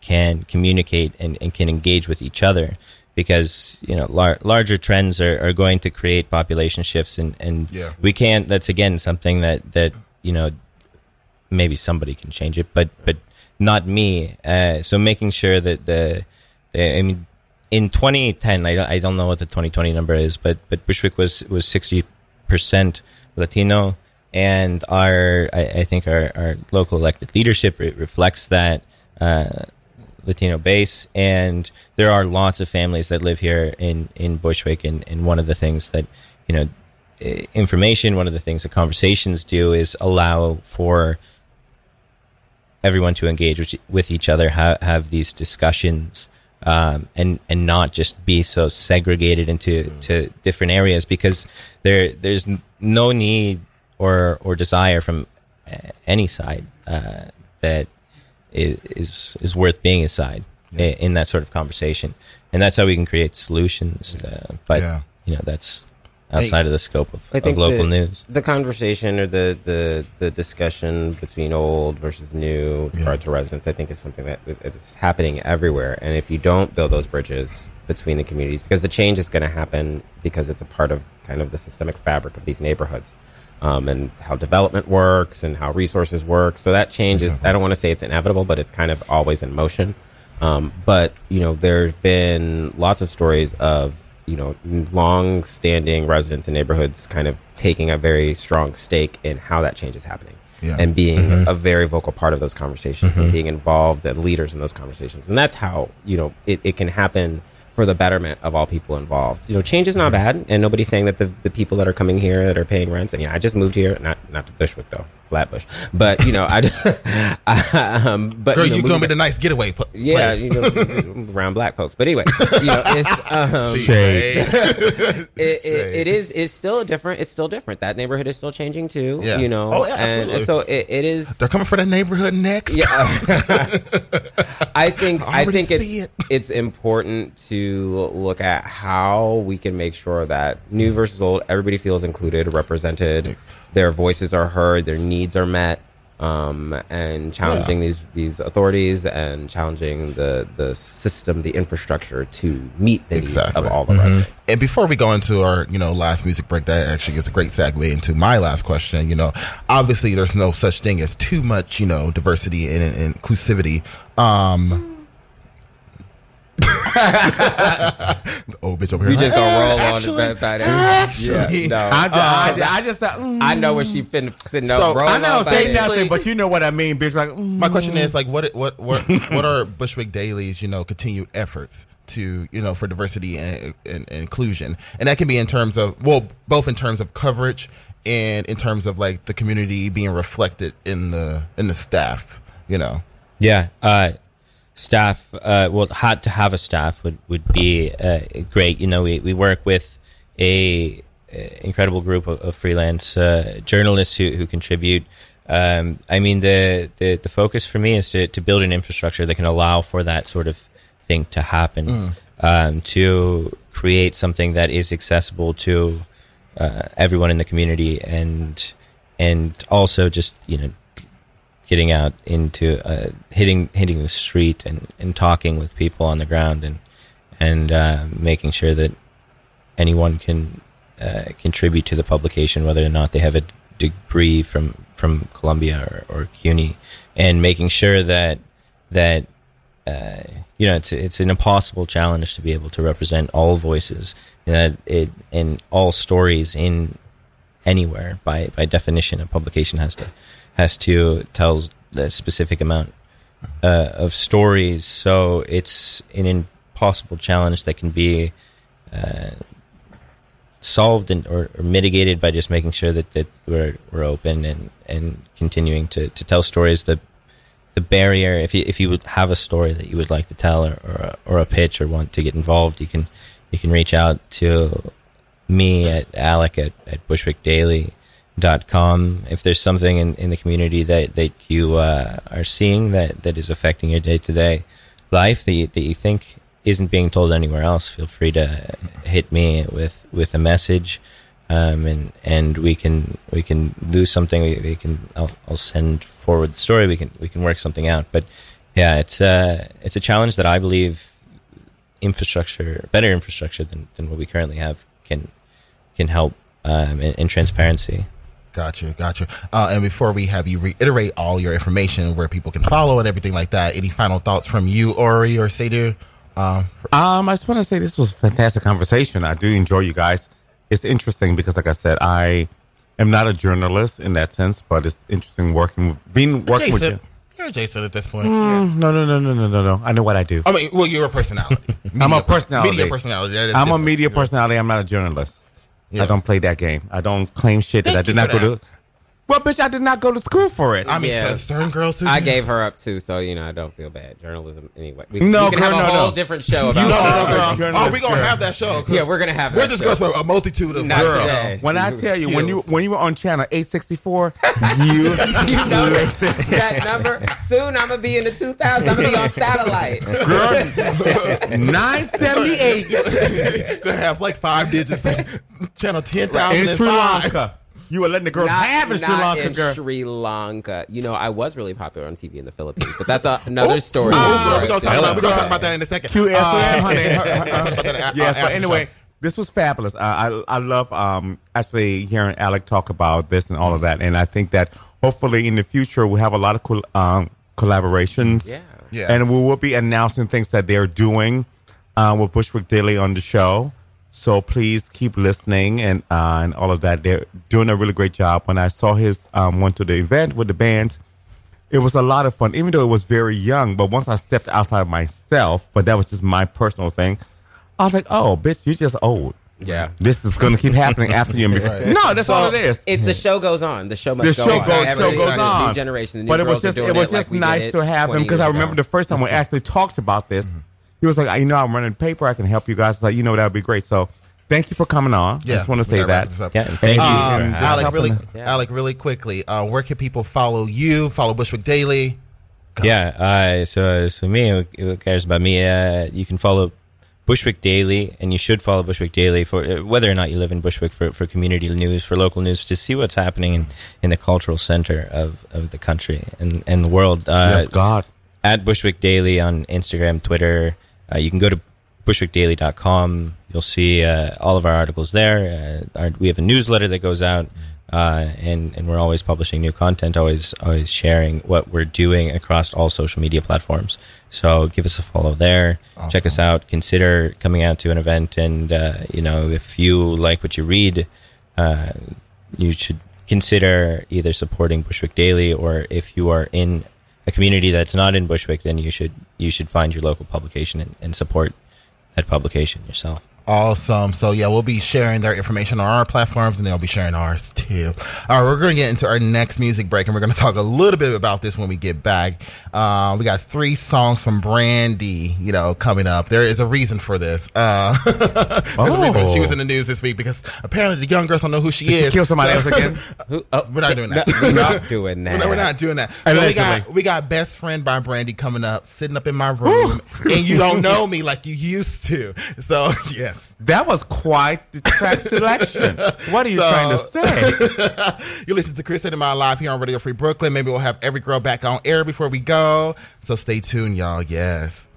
can communicate and, and can engage with each other because you know lar- larger trends are, are going to create population shifts and, and Yeah. we can't that's again something that that you know maybe somebody can change it but but not me. Uh, so making sure that the I mean in 2010 I, don't- I don't know what the 2020 number is but but Bushwick was was 60% Latino and our I, I think our, our local elected leadership re- reflects that uh, Latino base, and there are lots of families that live here in in Bushwick, and, and one of the things that you know information, one of the things that conversations do is allow for everyone to engage with, each other, ha- have these discussions, um, and and not just be so segregated into to different areas because there there's no need or or desire from uh, any side uh, that is is worth being aside i in that sort of conversation, and that's how we can create solutions. Uh, but Yeah. you know that's outside of the scope of, I of local the, news. The conversation or the, the, the discussion between old versus new regard to residents, I think, is something that that is happening everywhere. And if you don't build those bridges between the communities, because the change is going to happen because it's a part of kind of the systemic fabric of these neighborhoods. Um, and how development works and how resources work. So that change is, I don't want to say it's inevitable, but it's kind of always in motion. Um, but, you know, there's been lots of stories of, you know, long standing residents in neighborhoods kind of taking a very strong stake in how that change is happening. Yeah. And being Mhm. a very vocal part of those conversations and Mhm. being involved and leaders in those conversations. And that's how, you know, it, it can happen for the betterment of all people involved. You know, change is not bad, and nobody's saying that the, the people that are coming here that are paying rents. I mean, I just moved here, not not to Bushwick though, Flatbush, but you know, I, um, but Girl, you know, you gonna be the nice getaway pl- yeah, you know, around black folks. But anyway, you know, it's um, Shade. it, it, it is it's still different. It's still different. That neighborhood is still changing too. Yeah. You know, Oh, yeah, and absolutely. so it, it is. They're coming for that neighborhood next. Yeah, I think I I think it's it's important to look at how we can make sure that new versus old, everybody feels included, represented, their voices are heard, their needs are met, um, and challenging these these authorities and challenging the the system, the infrastructure to meet the needs of all the residents. And before we go into our, you know, last music break, that actually is a great segue into my last question. You know, obviously there's no such thing as too much, you know, diversity and, and inclusivity. Um, oh, bitch over here. You just gonna roll Actually- on the bed actually- yeah, no. I, ju- I, ju- Uh, I just thought, mm. I know what she finna sitting up. So, roll I know on say nothing, but you know what I mean, bitch. Like, mm. My question is like, what what what what are Bushwick Daily's you know continued efforts to you know for diversity and, and, and inclusion, and that can be in terms of well, both in terms of coverage and in terms of like the community being reflected in the in the staff. You know, Yeah, uh, staff. Uh, well, had to have a staff would would be uh, great. You know, we we work with a, a incredible group of, of freelance uh, journalists who who contribute. um, I mean, the, the, the focus for me is to, to build an infrastructure that can allow for that sort of thing to happen, Mm. um, to create something that is accessible to uh, everyone in the community, and and also just you know getting out into uh, hitting hitting the street and, and talking with people on the ground and and uh, making sure that anyone can uh, contribute to the publication, whether or not they have a degree from from Columbia or, or CUNY, and making sure that that uh, you know it's it's an impossible challenge to be able to represent all voices and it and all stories in anywhere by by definition a publication has to has to tell a specific amount uh, of stories. So it's an impossible challenge that can be uh, solved and, or, or mitigated by just making sure that, that we're we're open and, and continuing to, to tell stories. The the barrier if you if you would have a story that you would like to tell or or a, or a pitch or want to get involved you can you can reach out to me at alec at, at bushwickdaily.com if there's something in, in the community that, that you uh, are seeing that, that is affecting your day-to-day life that you, that you think isn't being told anywhere else feel free to hit me with with a message um, and and we can we can do something. We, we can I'll, I'll send forward the story. We can we can work something out. But yeah it's uh it's a challenge that I believe infrastructure better infrastructure than, than what we currently have can can help um, transparency Gotcha, gotcha. Uh, and before we have you reiterate all your information, where people can follow and everything like that, any final thoughts from you, Ori or Seder? Um, Um, I just want to say this was a fantastic conversation. I do enjoy you guys. It's interesting because, like I said, I am not a journalist in that sense, but it's interesting working, with, being working with you. You're Jason at this point. Mm, no, no, no, no, no, no, no. I know what I do. I mean, well, you're a personality. I'm a personality. Media personality. That is I'm a media personality. I'm not a journalist. Yeah. I don't play that game. I don't claim shit that I did not go to. Well, bitch, I did not go to school for it. I mean, Yeah. certain girls too. I gave her up too, so you know I don't feel bad. Journalism, anyway. We, No, we can girl, have a no, whole no. different show You about. No, no, all no, our girl. Oh, we gonna have that show. 'cause Yeah, we're gonna have that. We're that just show. going for a multitude of Not girls. today. When I tell you, when you when you were on channel 864, you You know that, that number. Soon I'm gonna be in the 2000s. I'm gonna be on satellite. girl 978 gonna have like five digits. Channel ten in Sri Lanka. You were letting the girls Not, have in Sri Lanka, in girl. Sri Lanka. You know, I was really popular on TV in the Philippines, but that's a, another Oh, story. oh, we're gonna talk about talk about that in a second. QSM, Uh, honey. we're gonna talk about that a- yes, after but anyway, show. this was fabulous. Uh, I I love um actually hearing Alec talk about this and all of that, and I think that hopefully in the future we'll have a lot of col- um, collaborations. Yeah. Yeah. and we will be announcing things that they're doing uh, with Bushwick Daily on the show. So please keep listening and uh, and all of that. They're doing a really great job. When I saw his um, went to the event with the band, it was a lot of fun, even though it was very young. But once I stepped outside of myself, but that was just my personal thing, I was like, oh, bitch, you're just old. Yeah. This is going to keep happening after you. and. Right. No, that's So, all it is. It, the show goes on. The show The must show go goes, on. show goes on. New generation. The new but it was just it was like just we did nice it to have him because I remember ago. the first time we actually talked about this. He was like, you know, I'm running paper. I can help you guys. Like, you know, that would be great. So thank you for coming on. Yeah, just want to say that. this up. Yeah, thank you. Um, for Alec, really, us. Yeah. Alec, really quickly. Uh, where can people follow you? Follow Bushwick Daily. Yeah. Uh, so, so me, who, who cares about me? Uh, you can follow Bushwick Daily, and you should follow Bushwick Daily for uh, whether or not you live in Bushwick for, for community news, for local news, to see what's happening in, in the cultural center of, of the country and, and the world. Uh, yes, God. At Bushwick Daily on Instagram, Twitter. Uh, you can go to bushwickdaily.com. You'll see uh, all of our articles there. Uh, our, we have a newsletter that goes out, uh, and and we're always publishing new content, always always sharing what we're doing across all social media platforms. So give us a follow there. Check us out. Consider coming out to an event, and uh, you know if you like what you read, uh, you should consider either supporting Bushwick Daily, or if you are in a community that's not in Bushwick, then you should you should find your local publication and, and support that publication yourself. Awesome. So yeah, we'll be sharing their information on our platforms and they'll be sharing ours too. All right, we're going to get into our next music break and we're going to talk a little bit about this when we get back. Uh, we got three songs from Brandy, you know, coming up. There is a reason for this. Uh, there's a reason she was in the news this week because apparently the young girls don't know who she Did she is. kill somebody else again? Who, oh, We're not doing that. No, we're not doing We're that. not, we're not doing that. So we got we got best friend by Brandy coming up, sitting up in my room, and you don't know me like you used to. So yes, That was quite the track selection. What are you So- trying to say? you listen to Queer State of Mind Live here on Radio Free Brooklyn. Maybe we'll have every girl back on air before we go. So stay tuned, y'all. Yes.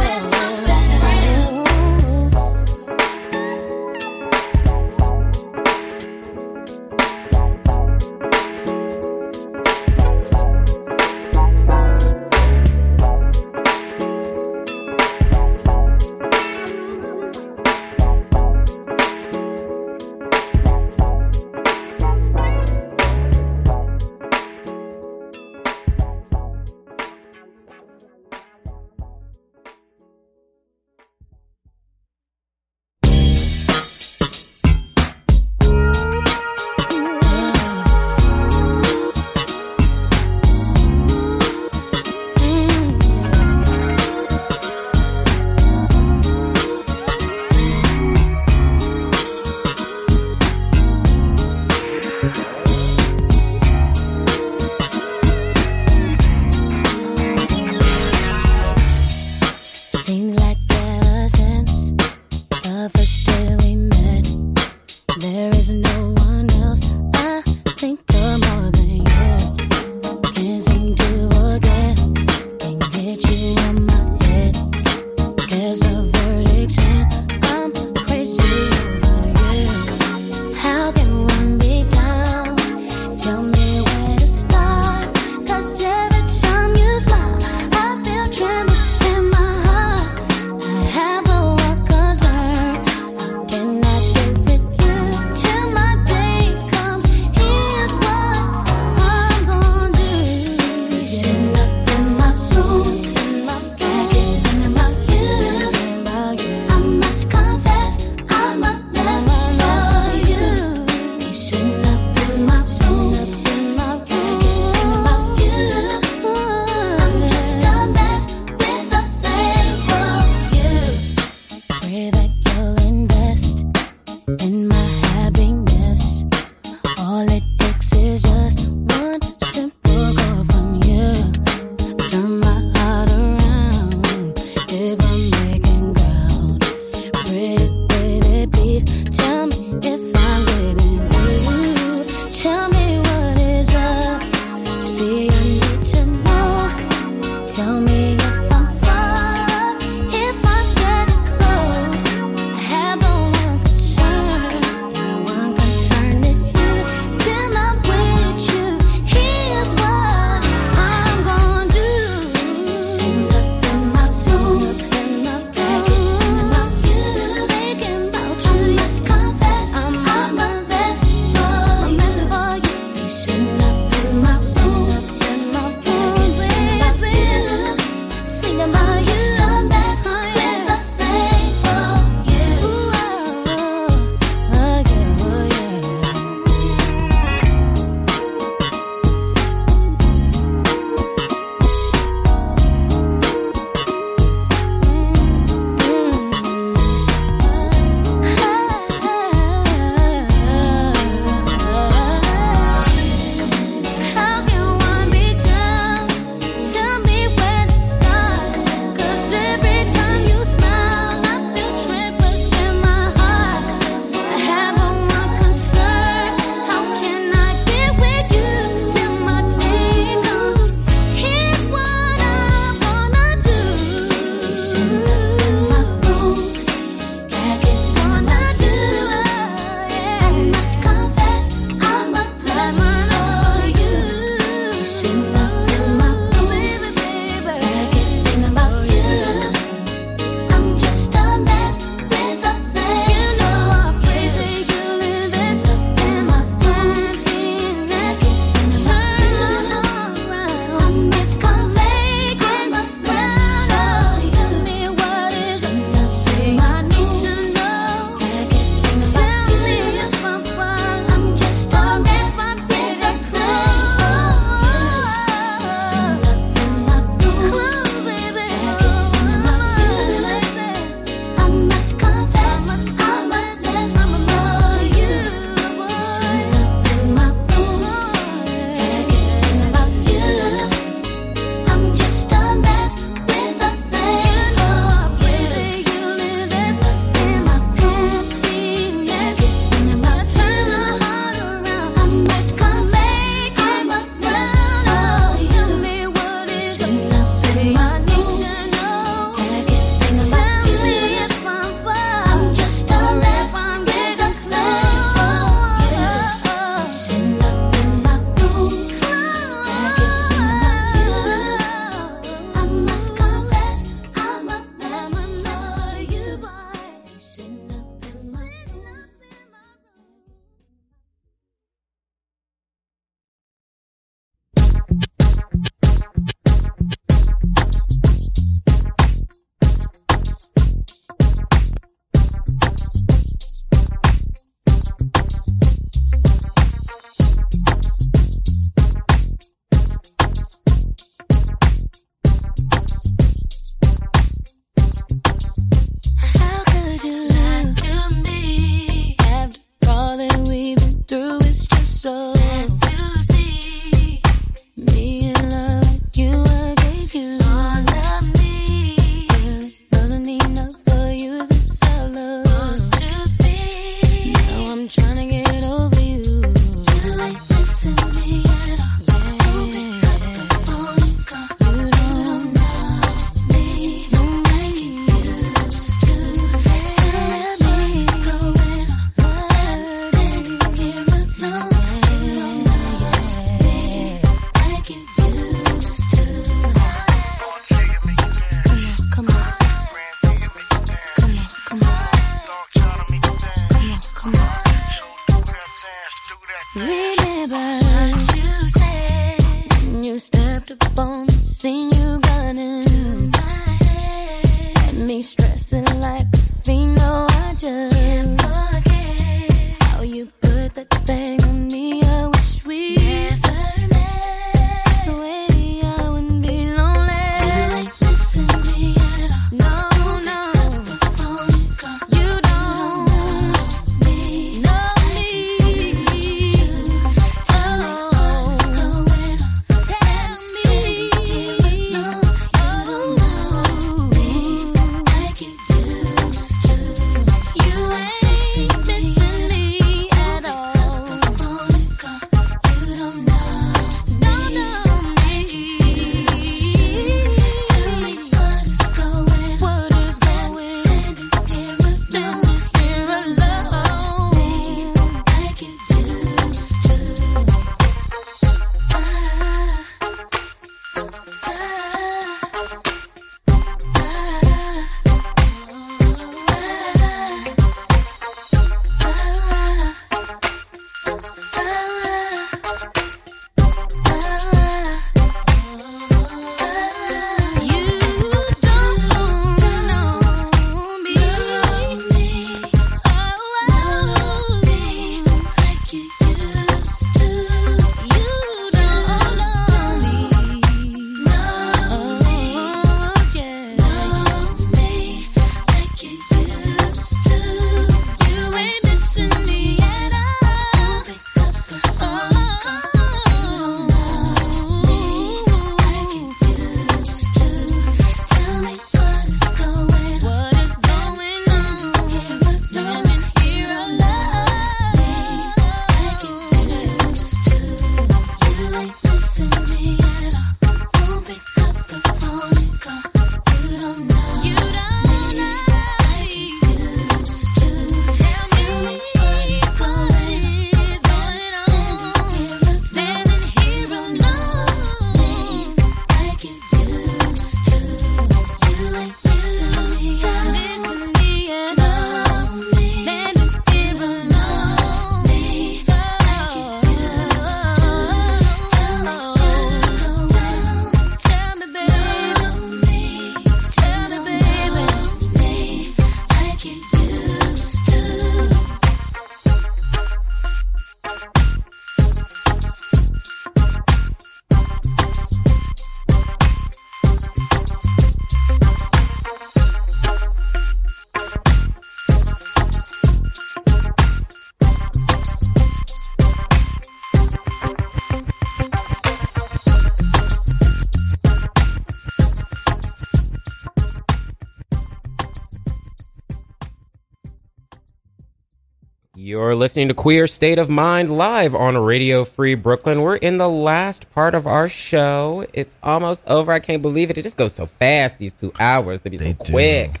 Listening to Queer State of Mind live on Radio Free Brooklyn. We're in the last part of our show. It's almost over. I can't believe it. It just goes so fast, these two hours. They be so quick.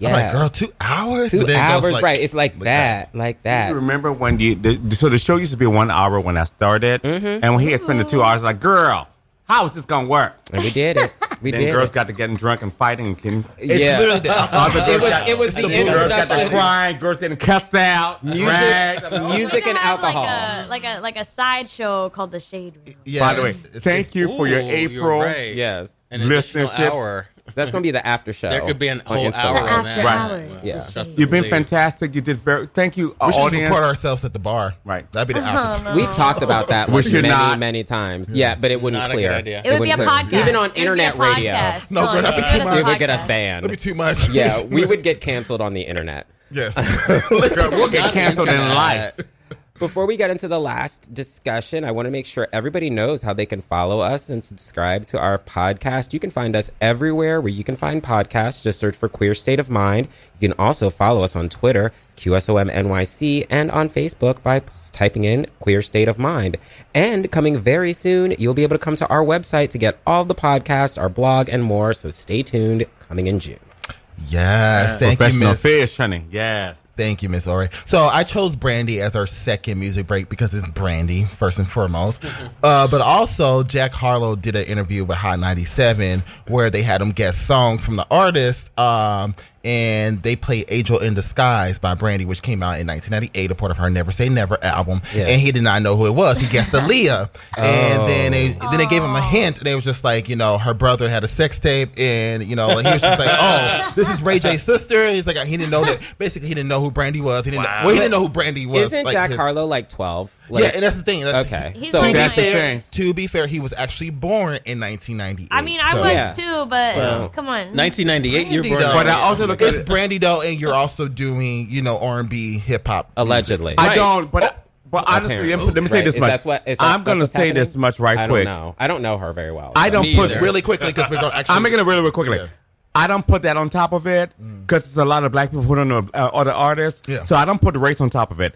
I'm like, girl, two hours? Two But it hours, like- right. It's like, that, like that. You remember when you the, so the show used to be one hour when I started, Mm-hmm. and when he had spent the two hours, like, girl, how is this gonna work? And we did it. We then did girls got to getting drunk and fighting. And getting, It's Yeah. literally the- Other It was- got- it was the girls got to crying. Girls getting cussed out. dragged. music and have alcohol. Like a like a like a sideshow called the Shade Room. Yeah, By the way, thank you for your Ooh, you're April. right. Yes. An additional listenership. hour. That's going to be the after show. There could be an whole Instagram. hour on After that. hours. Yeah. Just You've been believe. fantastic. You did very. Thank you, uh, We should audience. record ourselves at the bar. Right. That'd be the after. We've talked about that We like, many, not. many times. Yeah, but it wouldn't Not a clear. good idea. It would be a clear. podcast. Even on It would internet radio. No, girl, that'd be too much. It would get us banned. That'd be too much. Yeah, we would get canceled on the internet. Yes. Girl, we'll get canceled in life. Before we get into the last discussion, I want to make sure everybody knows how they can follow us and subscribe to our podcast. You can find us everywhere where you can find podcasts. Just search for Queer State of Mind. You can also follow us on Twitter, QSOMNYC, and on Facebook by typing in Queer State of Mind. And coming very soon, you'll be able to come to our website to get all the podcasts, our blog, and more. So stay tuned. Coming in June. Yes. Thank you, Professional Miss. fish, honey. Yes. Thank you, Miss Ori. So I chose Brandy as our second music break because it's Brandy first and foremost. uh, but also Jack Harlow did an interview with Hot 97 where they had him guest songs from the artist. Um, and they played Angel in Disguise by Brandy, which came out in 1998, a part of her Never Say Never album. Yeah. And he did not know who it was. He guessed Aaliyah. And then they Oh. then they gave him a oh. hint, and it was just like, you know, her brother had a sex tape, and, you know, like, he was just like, oh, this is Ray J's sister. He's like, he didn't know that, basically, he didn't know who Brandy was. He didn't know, well, he didn't know who Brandy was. Isn't like, Jack his- Harlow like 12? Like, yeah, and that's the thing. That's okay. He's so to be fair, to be fair, he was actually born in 1998. I mean, I so- was too, but So- come on. 1998, you're born. though. But I also look at it's it- Brandy though, and you're also doing you know R and B, hip hop, Allegedly. I don't, but but honestly, Apparently. let me say Right. this much. that's what- is that- I'm going to that's what's say this much right I quick. don't know. I don't know her very well. I so- don't Me put either. really quickly because we're going to actually. I'm making it really, really quickly. I don't put that on top of it because it's a lot of black people who don't know uh, other artists. Yeah. So I don't put the race on top of it.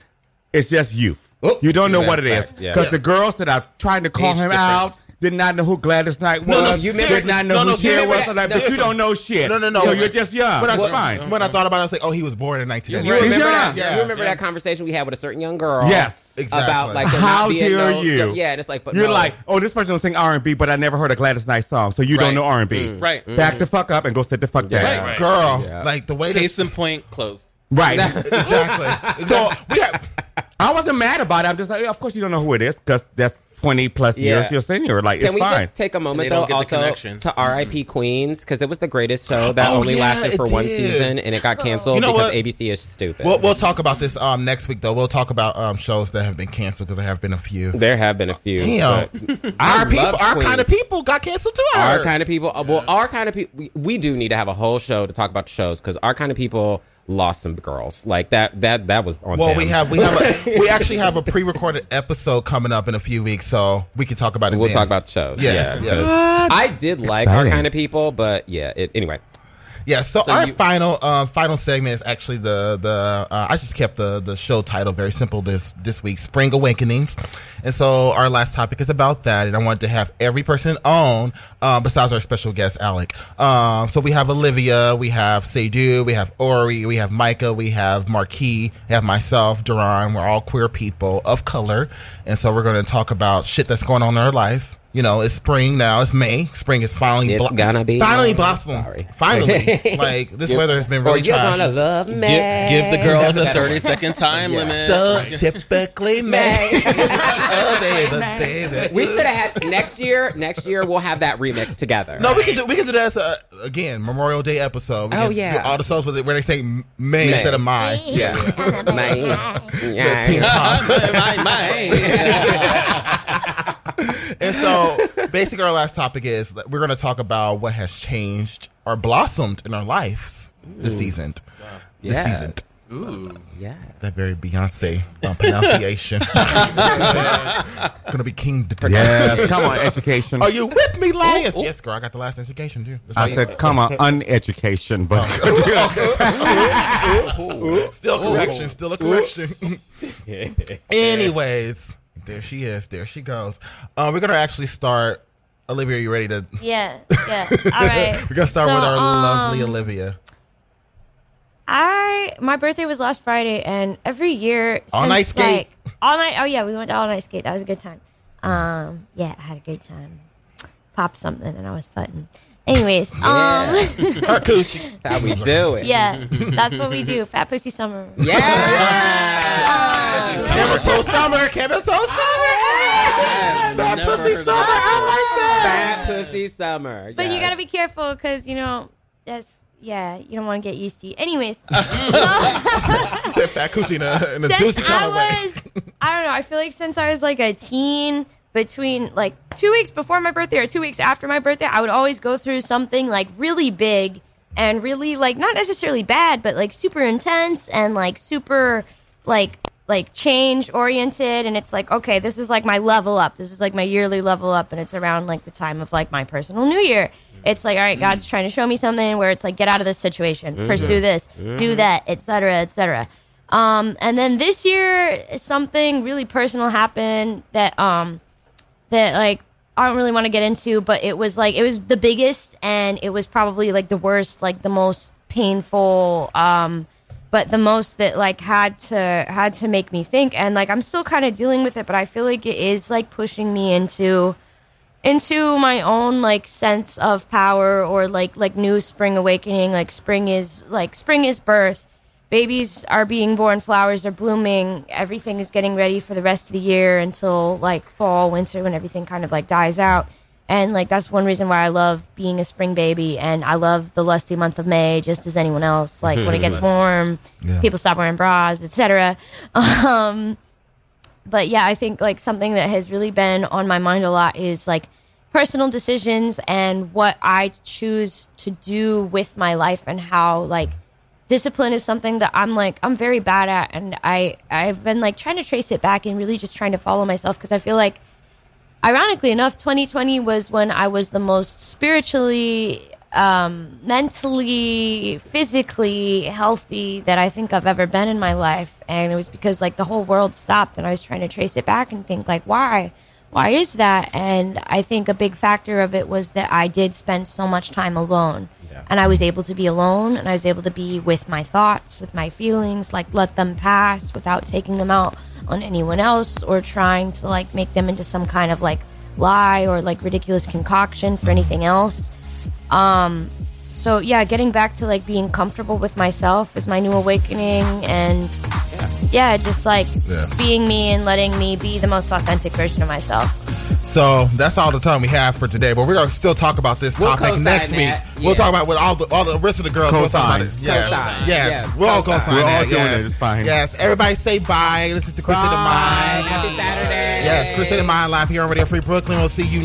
It's just youth. Oh, you don't know yeah, what it is fact, yeah. because Yeah. the girls that are trying to call Age him difference. out did not know who Gladys Knight was. No, no, did not know No, who no, Cher seriously. was. and that, but you don't know shit. No, no, no. So you're just young. When I, That's fine. When I thought about it, I was like, oh, he was born in 1998. You remember that? young. You remember that conversation we had with a certain young girl? Yes. Exactly. About like How dare no, you? Yeah, and it's like, but You're no. like, oh, this person will sing R and B, but I never heard a Gladys Knight song, so you Right. don't know R and B. Mm. Right. Back the fuck up and go sit the fuck down. Yeah. Right. Girl, Yeah. like the way Case this, in point, close. Right. exactly. So- we have, I wasn't mad about it. I'm just like, yeah, of course you don't know who it is because that's 20 plus years Yeah. your senior. Like, Can it's we fine. just take a moment though, don't get the also to R.I.P. Queens because it was the greatest show that Oh, only yeah, lasted for one did. season and it got canceled You know because what? ABC is stupid. we'll, we'll talk about this um next week though. We'll talk about um shows that have been canceled because there have been a few. there have been a few. Damn, our people, our Queens. kind of people got canceled too. Our kind of people, uh, well, our kind of people, we, we do need to have a whole show to talk about the shows because our kind of people lost some girls like that. That that was on. Well, them. we have we have a, we actually have a pre-recorded episode coming up in a few weeks, so we can talk about it. We'll then. talk about the shows. Yes, yeah, yes. 'cause I did like our kind of people, but yeah. It, anyway, Yeah, so, So our you- final uh, final segment is actually the the uh, I just kept the the show title very simple this this week, Spring Awakenings, and so our last topic is about that, and I wanted to have every person on uh, besides our special guest Alec. Um, so we have Olivia, we have Seydu, we have Ori, we have Micah, we have Marquis, we have myself, Duran. We're all queer people of color, and so we're going to talk about shit that's going on in our life. You know, it's spring now. It's May. Spring is finally It's gonna be finally May. blossom. Sorry. Finally, like this You- weather has been or really you're trash. gonna love me. Give, give the girls a That's 30 second time Yeah. limit. So typically May. oh, baby, baby. We should have had next year. Next year we'll have that remix together. No, we can do we can do that as a, again Memorial Day episode. We Oh, yeah. do all the songs with it where they say May, May. instead of my. Yeah. My- The Teen Pop. my, my. And so, basically, our last topic is we're going to talk about what has changed or blossomed in our lives this season. This Yes. season. Ooh. Yeah. That very Beyonce um, pronunciation. Gonna be king. to Yes, come on, education. Are you with me, Lions? Yes, girl. I got the last education too. That's I you- said, come on, uneducation, but Still correction. Still a correction. Anyways, there she is. There she goes. Uh, we're gonna actually start. Olivia, are you ready to? Yeah, yeah. All right. We're gonna start So, with our lovely um, Olivia. I my birthday was last Friday, and every year All since, night skate. like, all night. Oh yeah, we went to all night skate. That was a good time. Um, yeah, I had a great time. Popped something, and I was sweating. Anyways, um, Her coochie. How we do it? yeah, that's what we do. Fat pussy summer. Yeah. Camel toe summer. Camel toe summer. Hey, That pussy summer. I like that. Fat pussy summer. But you gotta be careful because you know that's yeah, you don't want to get used to. Anyways, Said fat coochie in a, in a juicy kind of. I was, I don't know. I feel like since I was like a teen, between like two weeks before my birthday or two weeks after my birthday, I would always go through something like really big and really like not necessarily bad, but like super intense and like super like like change oriented. And it's like okay, this is like my level up. This is like my yearly level up, and it's around like the time of like my personal New Year. It's like all right, God's trying to show me something where it's like get out of this situation, pursue this, do that, etc., etc. Um, and then this year, something really personal happened that um, that like I don't really want to get into, but it was like it was the biggest, and it was probably like the worst, like the most painful, um, but the most that like had to had to make me think, and like I'm still kind of dealing with it, but I feel like it is like pushing me into into my own like sense of power or like like new spring awakening like spring is like spring is birth babies are being born flowers are blooming everything is getting ready for the rest of the year until like fall winter when everything kind of like dies out. And like that's one reason why i love being a spring baby and i love the lusty month of may just as anyone else like when it gets warm Yeah. people stop wearing bras etc um but yeah, I think like something that has really been on my mind a lot is like personal decisions and what I choose to do with my life and how like discipline is something that I'm like I'm very bad at and I I've been like trying to trace it back and really just trying to follow myself because I feel like ironically enough 2020 was when I was the most spiritually um mentally physically healthy that I think I've ever been in my life and it was because like the whole world stopped and I was trying to trace it back and think like why? Why is that? And I think a big factor of it was that I did spend so much time alone and I was able to be alone and I was able to be with my thoughts with my feelings like let them pass without taking them out on anyone else or trying to like make them into some kind of like lie or like ridiculous concoction for anything else. Um so yeah getting back to like being comfortable with myself is my new awakening and yeah just like Yeah. being me and letting me be the most authentic version of myself So that's all the time we have for today. But we're gonna still talk about this We'll topic co-sign next week. that. We'll talk about with all the all the rest of the girls. We'll talk about it. Co-sign. Yes, yes, Yeah, We're all co-sign. co-sign We're all doing yes. it. It's fine. Yes, everybody say bye. Listen to Queer State of Mind. Happy Saturday. Yes, Queer State of Mind live here on Radio Free Brooklyn. We'll see you